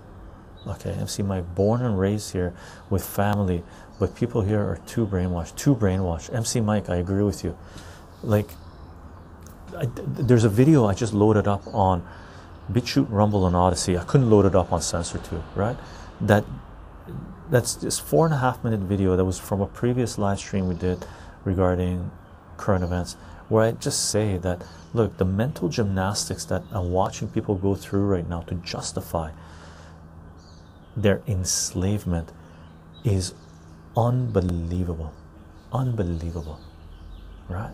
Okay mc mike born and raised here with family but people here are too brainwashed too brainwashed. Mc mike i agree with you. Like I, there's a video i just loaded up on BitChute, Rumble, and Odysee. I couldn't load it up on CensorTube, right? that that's this four and a half minute video that was from a previous live stream we did regarding current events where I just say that look the mental gymnastics that I'm watching people go through right now to justify their enslavement is unbelievable. Unbelievable. Right?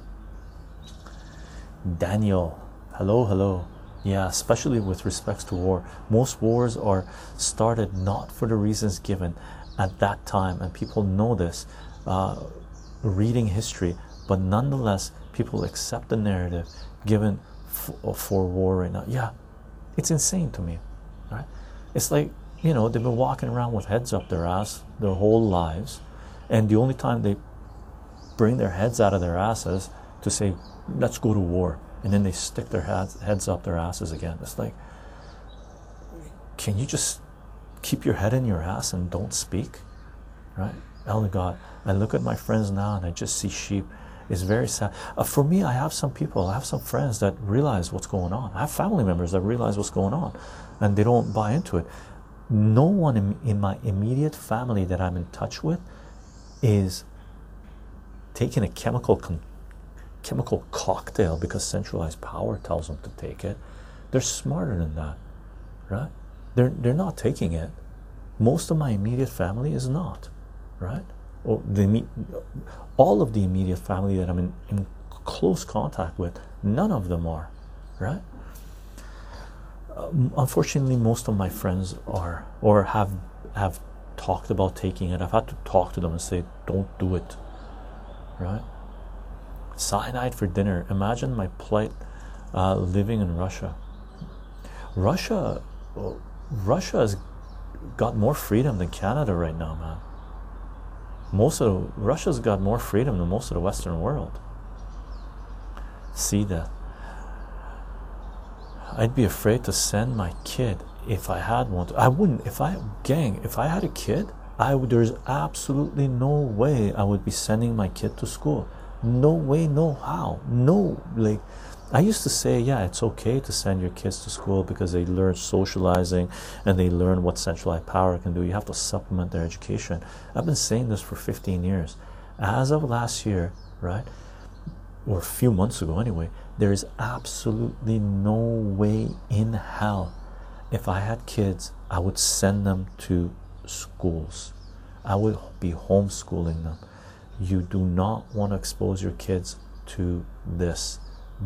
Daniel hello hello. Yeah, especially with respects to war. Most wars are started not for the reasons given at that time, and people know this. Uh, reading history, but nonetheless, people accept the narrative given uh, for war right now. Yeah, it's insane to me, right? It's like you know, they've been walking around with heads up their ass their whole lives, and the only time they bring their heads out of their asses to say, let's go to war and then they stick their heads, heads up their asses again. It's like, can you just keep your head in your ass and don't speak? Right? My God, I look at my friends now and I just see sheep. It's very sad. Uh, for me, I have some people, I have some friends that realize what's going on. I have family members that realize what's going on and they don't buy into it. No one in, in my immediate family that I'm in touch with is taking a chemical chemical cocktail because centralized power tells them to take it. They're smarter than that, right? They're they're not taking it. Most of my immediate family is not, right? Or the all of the immediate family that I'm in, in close contact with, none of them are, right? Um, unfortunately, most of my friends are or have have talked about taking it. I've had to talk to them and say, "Don't do it," right? Cyanide for dinner. Imagine my plight uh, living in Russia. Russia, Russia has got more freedom than Canada right now, man. Most of Russia's got more freedom than most of the Western world. See that? I'd be afraid to send my kid if I had one. I wouldn't. If I gang, if I had a kid, I would. There's absolutely no way I would be sending my kid to school. No way, no how, no like. I used to say, yeah, it's okay to send your kids to school because they learn socializing and they learn what centralized power can do. You have to supplement their education. I've been saying this for 15 years. As of last year, right, or a few months ago anyway, there is absolutely no way in hell if I had kids, I would send them to schools. I would be homeschooling them. You do not want to expose your kids to this.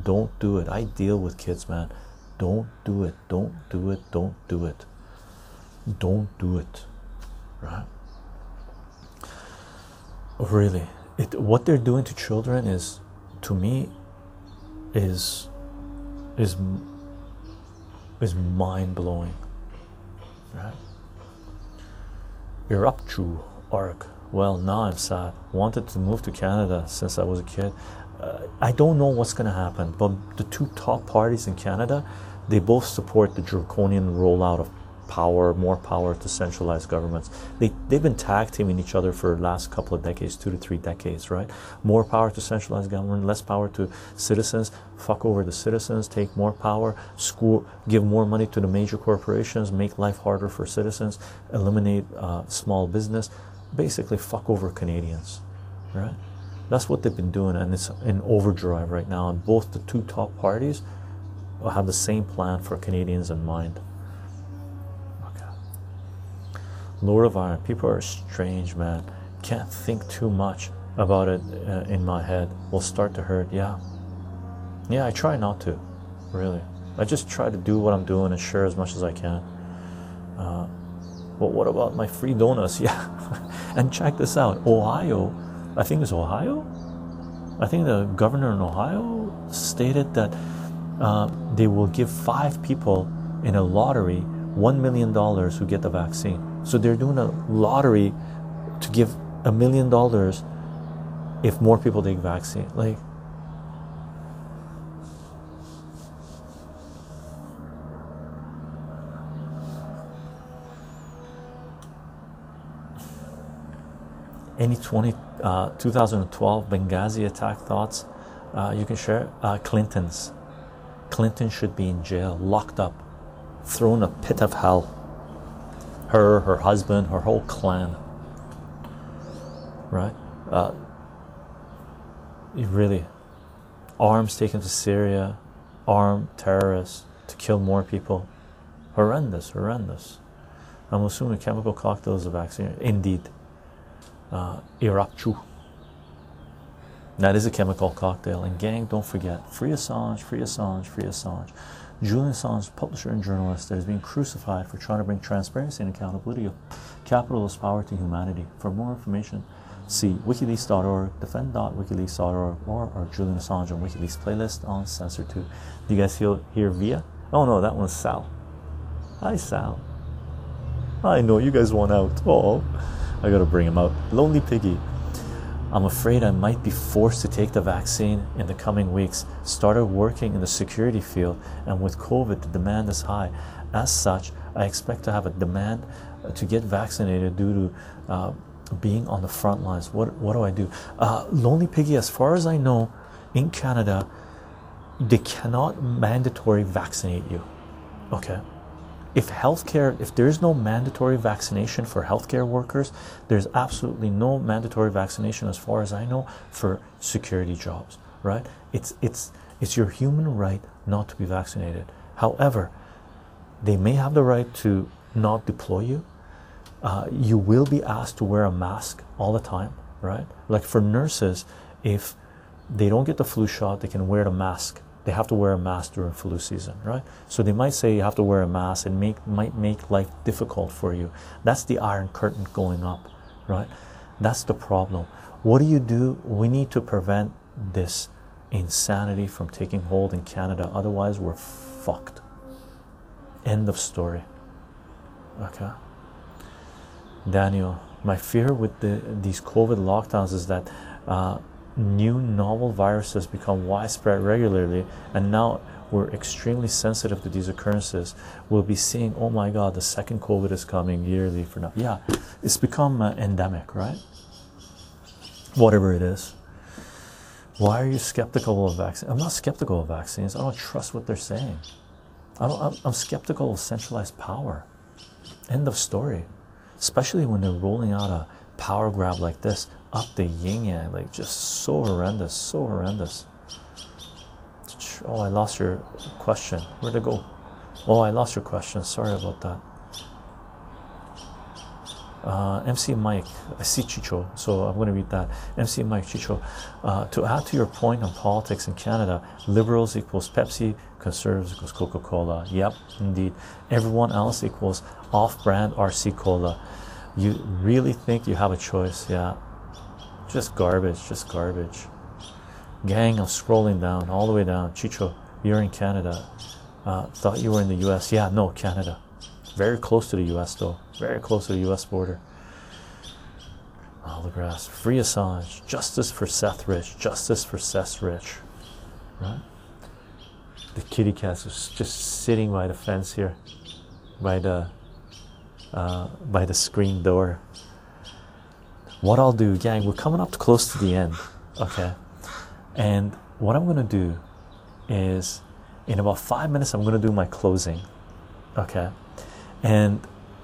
Don't do it. I deal with kids, man. Don't do it. Don't do it. Don't do it. Don't do it. Right? Really, it what they're doing to children is, to me, is is is mind blowing. Right? You're up to arc. Well, now I'm sad. Wanted to move to Canada since I was a kid. Uh, I don't know what's going to happen, but the two top parties in Canada, they both support the draconian rollout of power, more power to centralized governments. They they've been tag teaming each other for the last couple of decades, two to three decades, right? More power to centralized government, less power to citizens. Fuck over the citizens, take more power, school, give more money to the major corporations, make life harder for citizens, eliminate uh, small business. Basically, fuck over Canadians, right? That's what they've been doing, and it's in overdrive right now. And both the two top parties have the same plan for Canadians in mind. Lord of Iron. People are strange, man. Can't think too much about it uh, in my head. Will start to hurt. Yeah. Yeah, I try not to, really. I just try to do what I'm doing and share as much as I can. Uh, but what about my free donuts? Yeah. and check this out Ohio, I think it's Ohio. I think the governor in Ohio stated that uh, they will give five people in a lottery $1 million who get the vaccine. So they're doing a lottery to give a million dollars if more people take vaccine. Like any 20 uh, 2012 Benghazi attack thoughts uh, you can share uh, Clinton's Clinton should be in jail locked up thrown a pit of hell her, her husband, her whole clan. Right? Uh, really, arms taken to Syria, armed terrorists to kill more people. Horrendous, horrendous. I'm assuming chemical cocktails of vaccine. Indeed. Uh. That is a chemical cocktail. And gang, don't forget, free Assange, free Assange, free Assange. Julian Assange, publisher and journalist that is being crucified for trying to bring transparency and accountability of capitalist power to humanity. For more information, see wikileaks.org, defend.wikileaks.org, or our Julian Assange on WikiLeaks playlist on CensorTube. Do you guys feel hear via? Oh no, that one's Sal. Hi, Sal. I know you guys want out. Oh, I gotta bring him out. Lonely Piggy. I'm afraid I might be forced to take the vaccine in the coming weeks. Started working in the security field, and with COVID, the demand is high. As such, I expect to have a demand to get vaccinated due to uh, being on the front lines. What, what do I do? Uh, Lonely Piggy, as far as I know, in Canada, they cannot mandatory vaccinate you. Okay if healthcare, if there is no mandatory vaccination for healthcare workers, there's absolutely no mandatory vaccination, as far as I know, for security jobs. Right? It's it's it's your human right not to be vaccinated. However, they may have the right to not deploy you. Uh, you will be asked to wear a mask all the time right? Like for nurses, if they don't get the flu shot, they can wear the mask. They have to wear a mask during flu season, right? So they might say you have to wear a mask and make might make life difficult for you. That's the iron curtain going up, right? That's the problem. What do you do? We need to prevent this insanity from taking hold in Canada. Otherwise, we're fucked. End of story. Okay. Daniel, my fear with the these COVID lockdowns is that uh, new novel viruses become widespread regularly, and now we're extremely sensitive to these occurrences. We'll be seeing, oh my god, the second COVID is coming yearly for now. Yeah, it's become uh, endemic, right? Whatever it is. Why are you skeptical of vaccines? I'm not skeptical of vaccines. I don't trust what they're saying. I I'm, I'm skeptical of centralized power. End of story. Especially when they're rolling out a power grab like this up the yin yang, like just so horrendous, so horrendous. Oh, I lost your question. Where'd it go? Oh, I lost your question. Sorry about that. Uh, MC Mike, I see Chycho, so I'm going to read that. MC Mike Chycho, uh, to add to your point on politics in Canada, liberals equals Pepsi, conservatives equals Coca Cola. Yep, indeed. Everyone else equals off brand RC Cola. You really think you have a choice? Yeah, just garbage, just garbage. Gang, I'm scrolling down, all the way down. Chycho, you're in Canada. Uh, thought you were in the US. Yeah, no, Canada. Very close to the US, though. Very close to the US border. All the grass. Free Assange. Justice for Seth Rich. Justice for Seth Rich. Right? The kitty cats are just sitting by the fence here, by the uh, by the screen door what I'll do, gang, we're coming up close to the end, okay? And what I'm gonna do is in about five minutes, I'm gonna do my closing, okay? And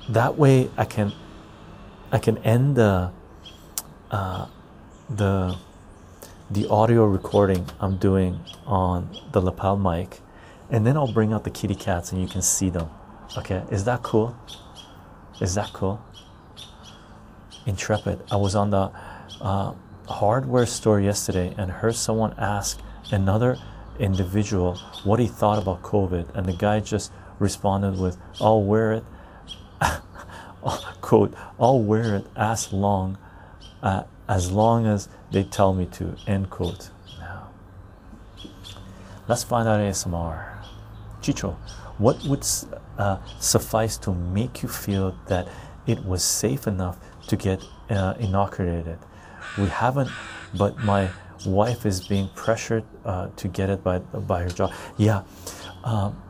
that way, I can I can end the uh, the the audio recording I'm doing on the lapel mic, and then I'll bring out the kitty cats and you can see them. Okay, is that cool? Is that cool? Intrepid. I was on the uh, hardware store yesterday and heard someone ask another individual what he thought about COVID, and the guy just responded with, "I'll wear it." quote, "I'll wear it as long, uh, as long as they tell me to." End quote. Now, let's find out ASMR. Chycho, what would uh, suffice to make you feel that it was safe enough to get uh. We haven't, but my wife is being pressured uh, to get it by by her job. Yeah, um,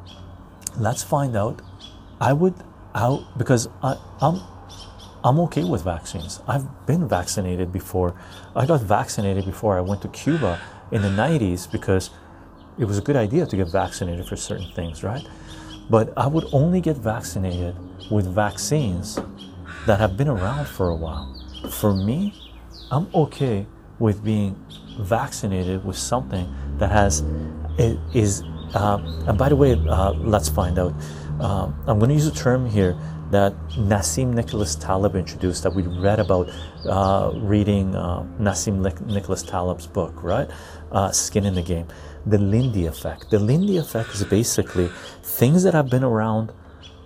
let's find out. I would out because I, I'm I'm okay with vaccines. I've been vaccinated before. I got vaccinated before I went to Cuba in the 90s because it was a good idea to get vaccinated for certain things, right? But I would only get vaccinated with vaccines that have been around for a while. For me, I'm okay with being vaccinated with something that has it is. Uh, and by the way, uh, let's find out. Uh, I'm going to use a term here that Nassim Nicholas Taleb introduced that we read about uh, reading uh, Nassim Nicholas Taleb's book, right? Uh, Skin in the Game. The Lindy effect. The Lindy effect is basically things that have been around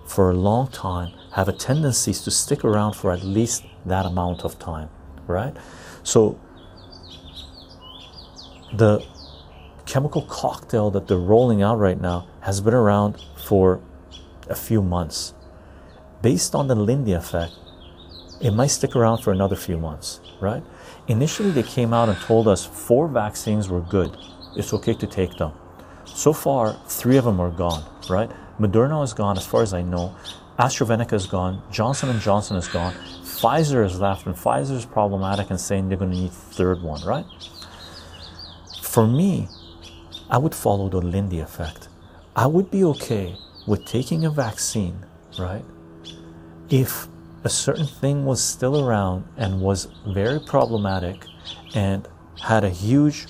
for a long time have a tendency to stick around for at least that amount of time, right? So the chemical cocktail that they're rolling out right now has been around for a few months. Based on the Lindy effect, it might stick around for another few months, right? Initially, they came out and told us four vaccines were good. It's okay to take them. So far, three of them are gone, right? Moderna is gone, as far as I know. AstraZeneca is gone, Johnson & Johnson is gone, Pfizer is left, and Pfizer is problematic and saying they're going to need third one, right? For me, I would follow the Lindy effect. I would be okay with taking a vaccine, right? If a certain thing was still around and was very problematic and had a huge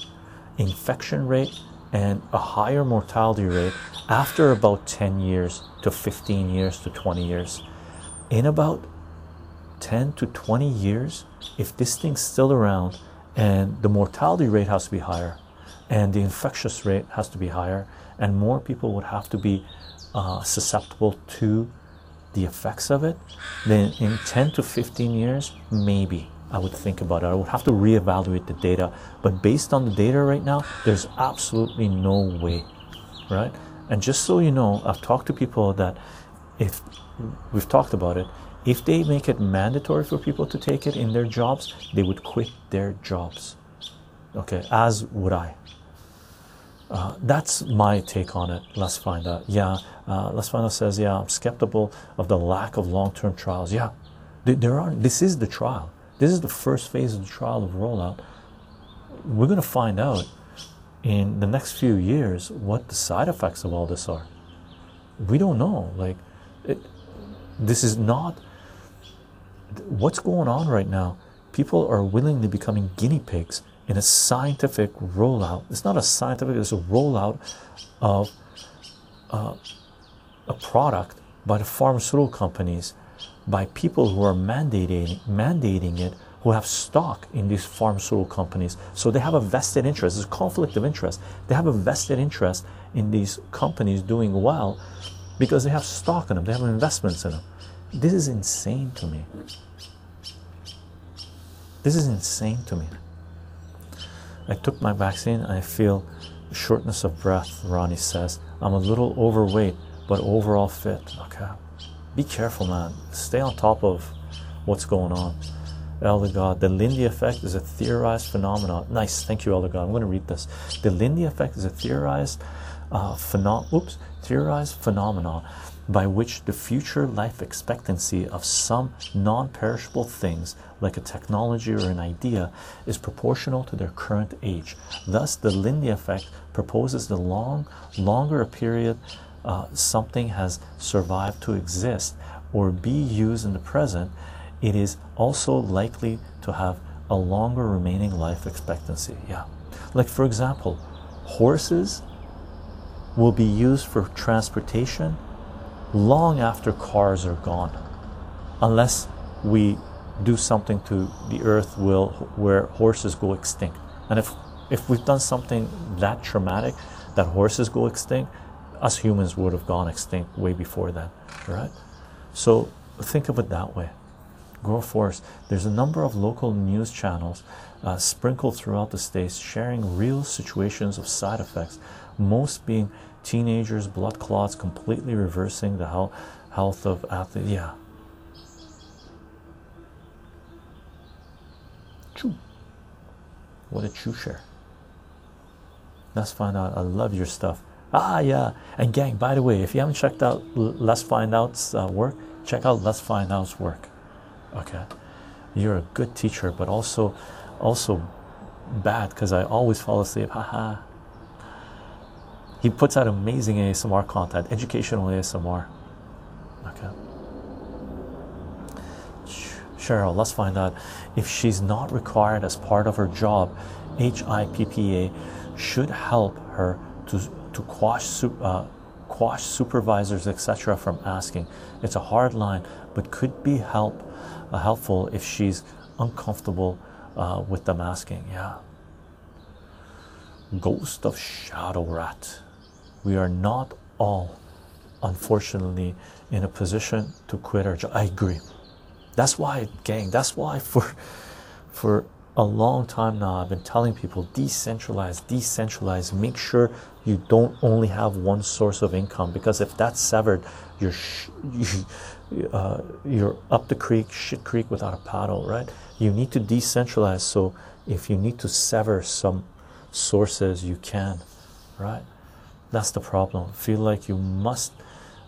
infection rate and a higher mortality rate after about 10 years to 15 years to 20 years. In about 10 to 20 years, if this thing's still around and the mortality rate has to be higher and the infectious rate has to be higher and more people would have to be uh, susceptible to the effects of it, then in 10 to 15 years, maybe I would think about it. I would have to reevaluate the data, but based on the data right now, there's absolutely no way, right? And just so you know, I've talked to people that if we've talked about it, if they make it mandatory for people to take it in their jobs, they would quit their jobs. Okay, as would I. Uh, that's my take on it. Let's find out. Yeah, uh, let's find out says, yeah, I'm skeptical of the lack of long term trials. Yeah, there are, this is the trial. This is the first phase of the trial of rollout. We're going to find out in the next few years what the side effects of all this are. We don't know. Like, it, this is not what's going on right now. People are willingly becoming guinea pigs in a scientific rollout. It's not a scientific, it's a rollout of uh, a product by the pharmaceutical companies, by people who are mandating mandating it, who have stock in these pharmaceutical companies. So they have a vested interest. There's a conflict of interest. They have a vested interest in these companies doing well because they have stock in them. They have investments in them. This is insane to me. This is insane to me. I took my vaccine I feel shortness of breath, Ronnie says. I'm a little overweight, but overall fit. Okay. Be careful, man. Stay on top of what's going on. Elder God, the Lindy effect is a theorized phenomenon. Nice, thank you, Elder God. I'm going to read this. The Lindy effect is a theorized uh, phenom- oops, theorized phenomenon by which the future life expectancy of some non-perishable things like a technology or an idea is proportional to their current age thus the lindy effect proposes the long longer a period uh, something has survived to exist or be used in the present it is also likely to have a longer remaining life expectancy yeah. Like for example horses will be used for transportation long after cars are gone unless we do something to the earth will where horses go extinct. And if if we've done something that traumatic that horses go extinct us humans would have gone extinct way before that right so think of it that way grow forest there's a number of local news channels uh, sprinkled throughout the states sharing real situations of side effects most being teenagers, blood clots, completely reversing the health health of athletes. Yeah. What did you share. Let's find out. I love your stuff. Ah, yeah. And gang, by the way, if you haven't checked out Let's Find Out's uh, work, check out Let's Find Out's work. Okay, you're a good teacher, but also, also bad because I always fall asleep. Haha. He puts out amazing ASMR content, educational ASMR. Okay. Cheryl, let's find out if she's not required as part of her job. HIPAA should help her to to quash uh, quash supervisors etc. from asking. It's a hard line, but could be help uh, helpful if she's uncomfortable uh, with them asking. Yeah. Ghost of Shadow Rat we are not all unfortunately in a position to quit our job i agree that's why gang that's why for for a long time now i've been telling people decentralize decentralize make sure you don't only have one source of income because if that's severed you're you, uh, you're up the creek shit creek without a paddle right you need to decentralize so if you need to sever some sources you can right that's the problem. Feel like you must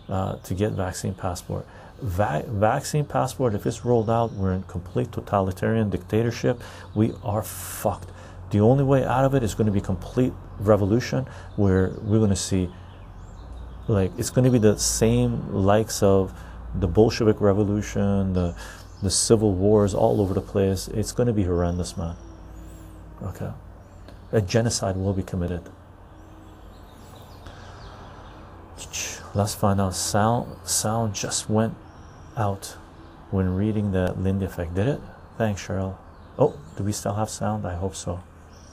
uh, to get vaccine passport. Va vaccine passport, if it's rolled out, we're in complete totalitarian dictatorship. We are fucked. The only way out of it is going to be complete revolution, where we're going to see, like, it's going to be the same likes of the Bolshevik Revolution, the the civil wars all over the place. It's going to be horrendous, man. Okay, a genocide will be committed. Let's find out. Sound sound just went out. when reading the Lindy effect. Did it? Thanks, Cheryl. Oh, do we still have sound? I hope so.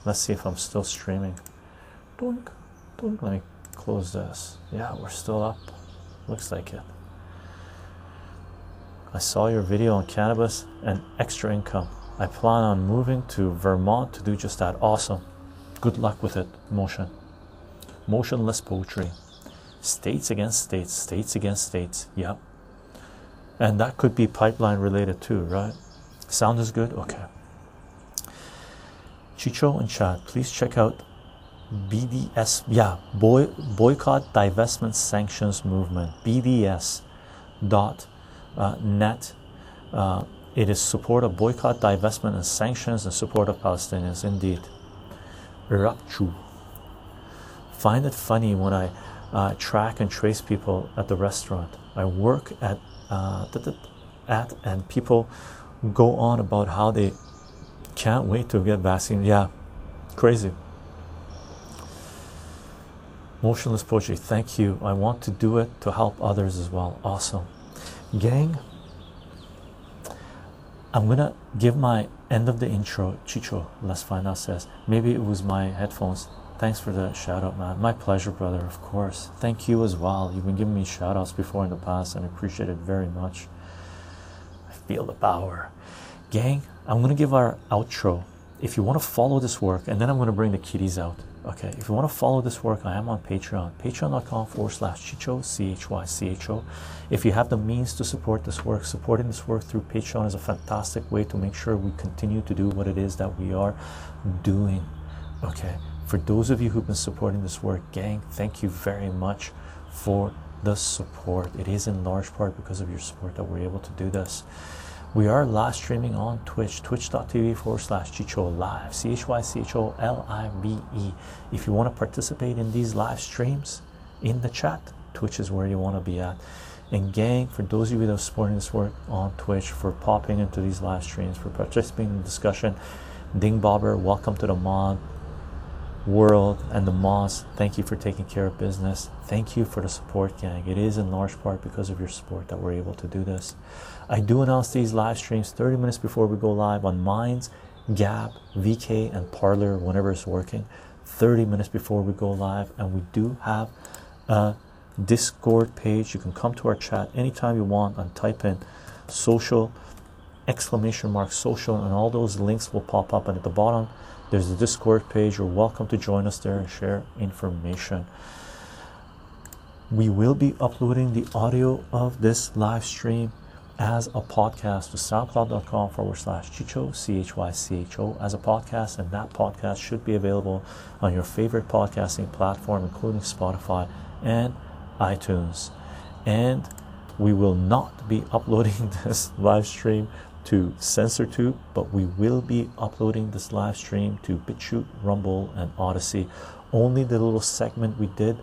Let's see if I'm still streaming. Doink, doink. Let me close this. Yeah, we're still up. Looks like it. I saw your video on cannabis and extra income. I plan on moving to Vermont to do just that. Awesome. Good luck with it, Motion. Motionless poetry. States against states, states against states. Yep. And that could be pipeline related too, right? Sound is good? Okay. Chycho and Chad, please check out BDS, yeah, boy, boycott divestment sanctions movement, BDS dot uh, net. Uh, it is support of boycott, divestment, and sanctions in support of Palestinians. Indeed. Rapchu. Find it funny when I uh, track and trace people at the restaurant. I work at uh, at and people go on about how they can't wait to get vaccine. Yeah, crazy. Motionless poetry. Thank you. I want to do it to help others as well. Awesome, gang. I'm gonna give my end of the intro. Chycho, find out says maybe it was my headphones. Thanks for the shout out, man. My pleasure, brother, of course. Thank you as well. You've been giving me shout outs before in the past, and I appreciate it very much. I feel the power. Gang, I'm gonna give our outro. If you want to follow this work, and then I'm gonna bring the kitties out. Okay, if you want to follow this work, I am on Patreon, patreon.com forward slash Chycho, C H Y C H O. If you have the means to support this work, supporting this work through Patreon is a fantastic way to make sure we continue to do what it is that we are doing. Okay, for those of you who've been supporting this work, gang, thank you very much for the support. It is in large part because of your support that we're able to do this. We are live streaming on Twitch, twitch.tv forward slash Chycho Live, C H Y C H O L I V E. If you want to participate in these live streams in the chat, Twitch is where you want to be at. And, gang, for those of you that are supporting this work on Twitch, for popping into these live streams, for participating in the discussion, Ding Bobber, welcome to the mod world and the moss. Thank you for taking care of business. Thank you for the support gang. It is in large part because of your support that we're able to do this. I do announce these live streams 30 minutes before we go live on minds gab vk and parlor whenever it's working. 30 minutes before we go live and we do have a discord page. You can come to our chat anytime you want and type in social exclamation mark social and all those links will pop up and at the bottom there's a discord page. You're welcome to join us there and share information. We will be uploading the audio of this live stream as a podcast to soundcloud.com forward slash chycho c-h-y-c-h-o as a podcast and that podcast should be available on your favorite podcasting platform including spotify and itunes. And we will not be uploading this live stream to CensorTube, but we will be uploading this live stream to BitChute, Rumble, and Odysee. Only the little segment we did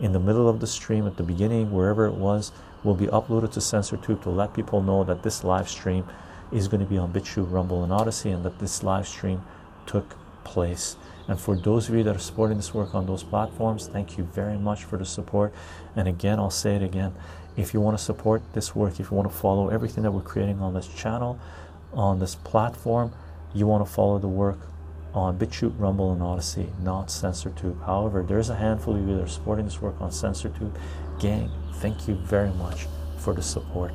in the middle of the stream at the beginning, wherever it was, will be uploaded to CensorTube to let people know that this live stream is going to be on BitChute, Rumble, and Odysee, and that this live stream took place. And for those of you that are supporting this work on those platforms, thank you very much for the support. And again, I'll say it again if you want to support this work if you want to follow everything that we're creating on this channel on this platform you want to follow the work on BitChute, Rumble, and Odysee, not CensorTube. However, there's a handful of you that are supporting this work on CensorTube. Gang, thank you very much for the support.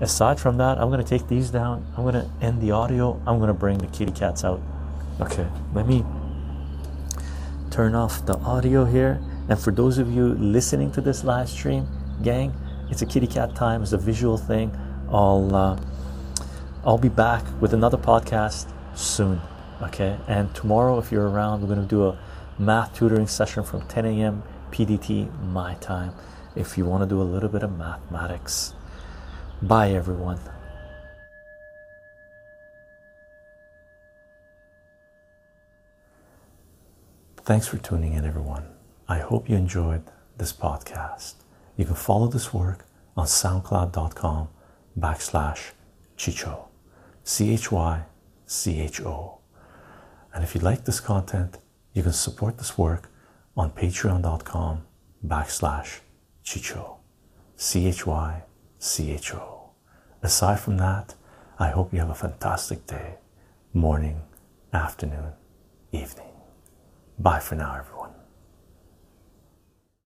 Aside from that, I'm going to take these down. I'm going to end the audio. I'm going to bring the kitty cats out. Okay, let me turn off the audio here. And for those of you listening to this live stream, gang, it's a kitty cat time. It's a visual thing. I'll uh, i'll be back with another podcast soon okay? And tomorrow if you're around we're going to do a math tutoring session from 10 a.m pdt my time. If you want to do a little bit of mathematics. Bye everyone. Thanks for tuning in, everyone. I hope you enjoyed this podcast. You can follow this work on soundcloud.com backslash Chycho, C H Y C H O. And if you like this content, you can support this work on patreon.com backslash Chycho, C H Y C H O. aside from that, I hope you have a fantastic day, morning, afternoon, evening. Bye for now, everyone.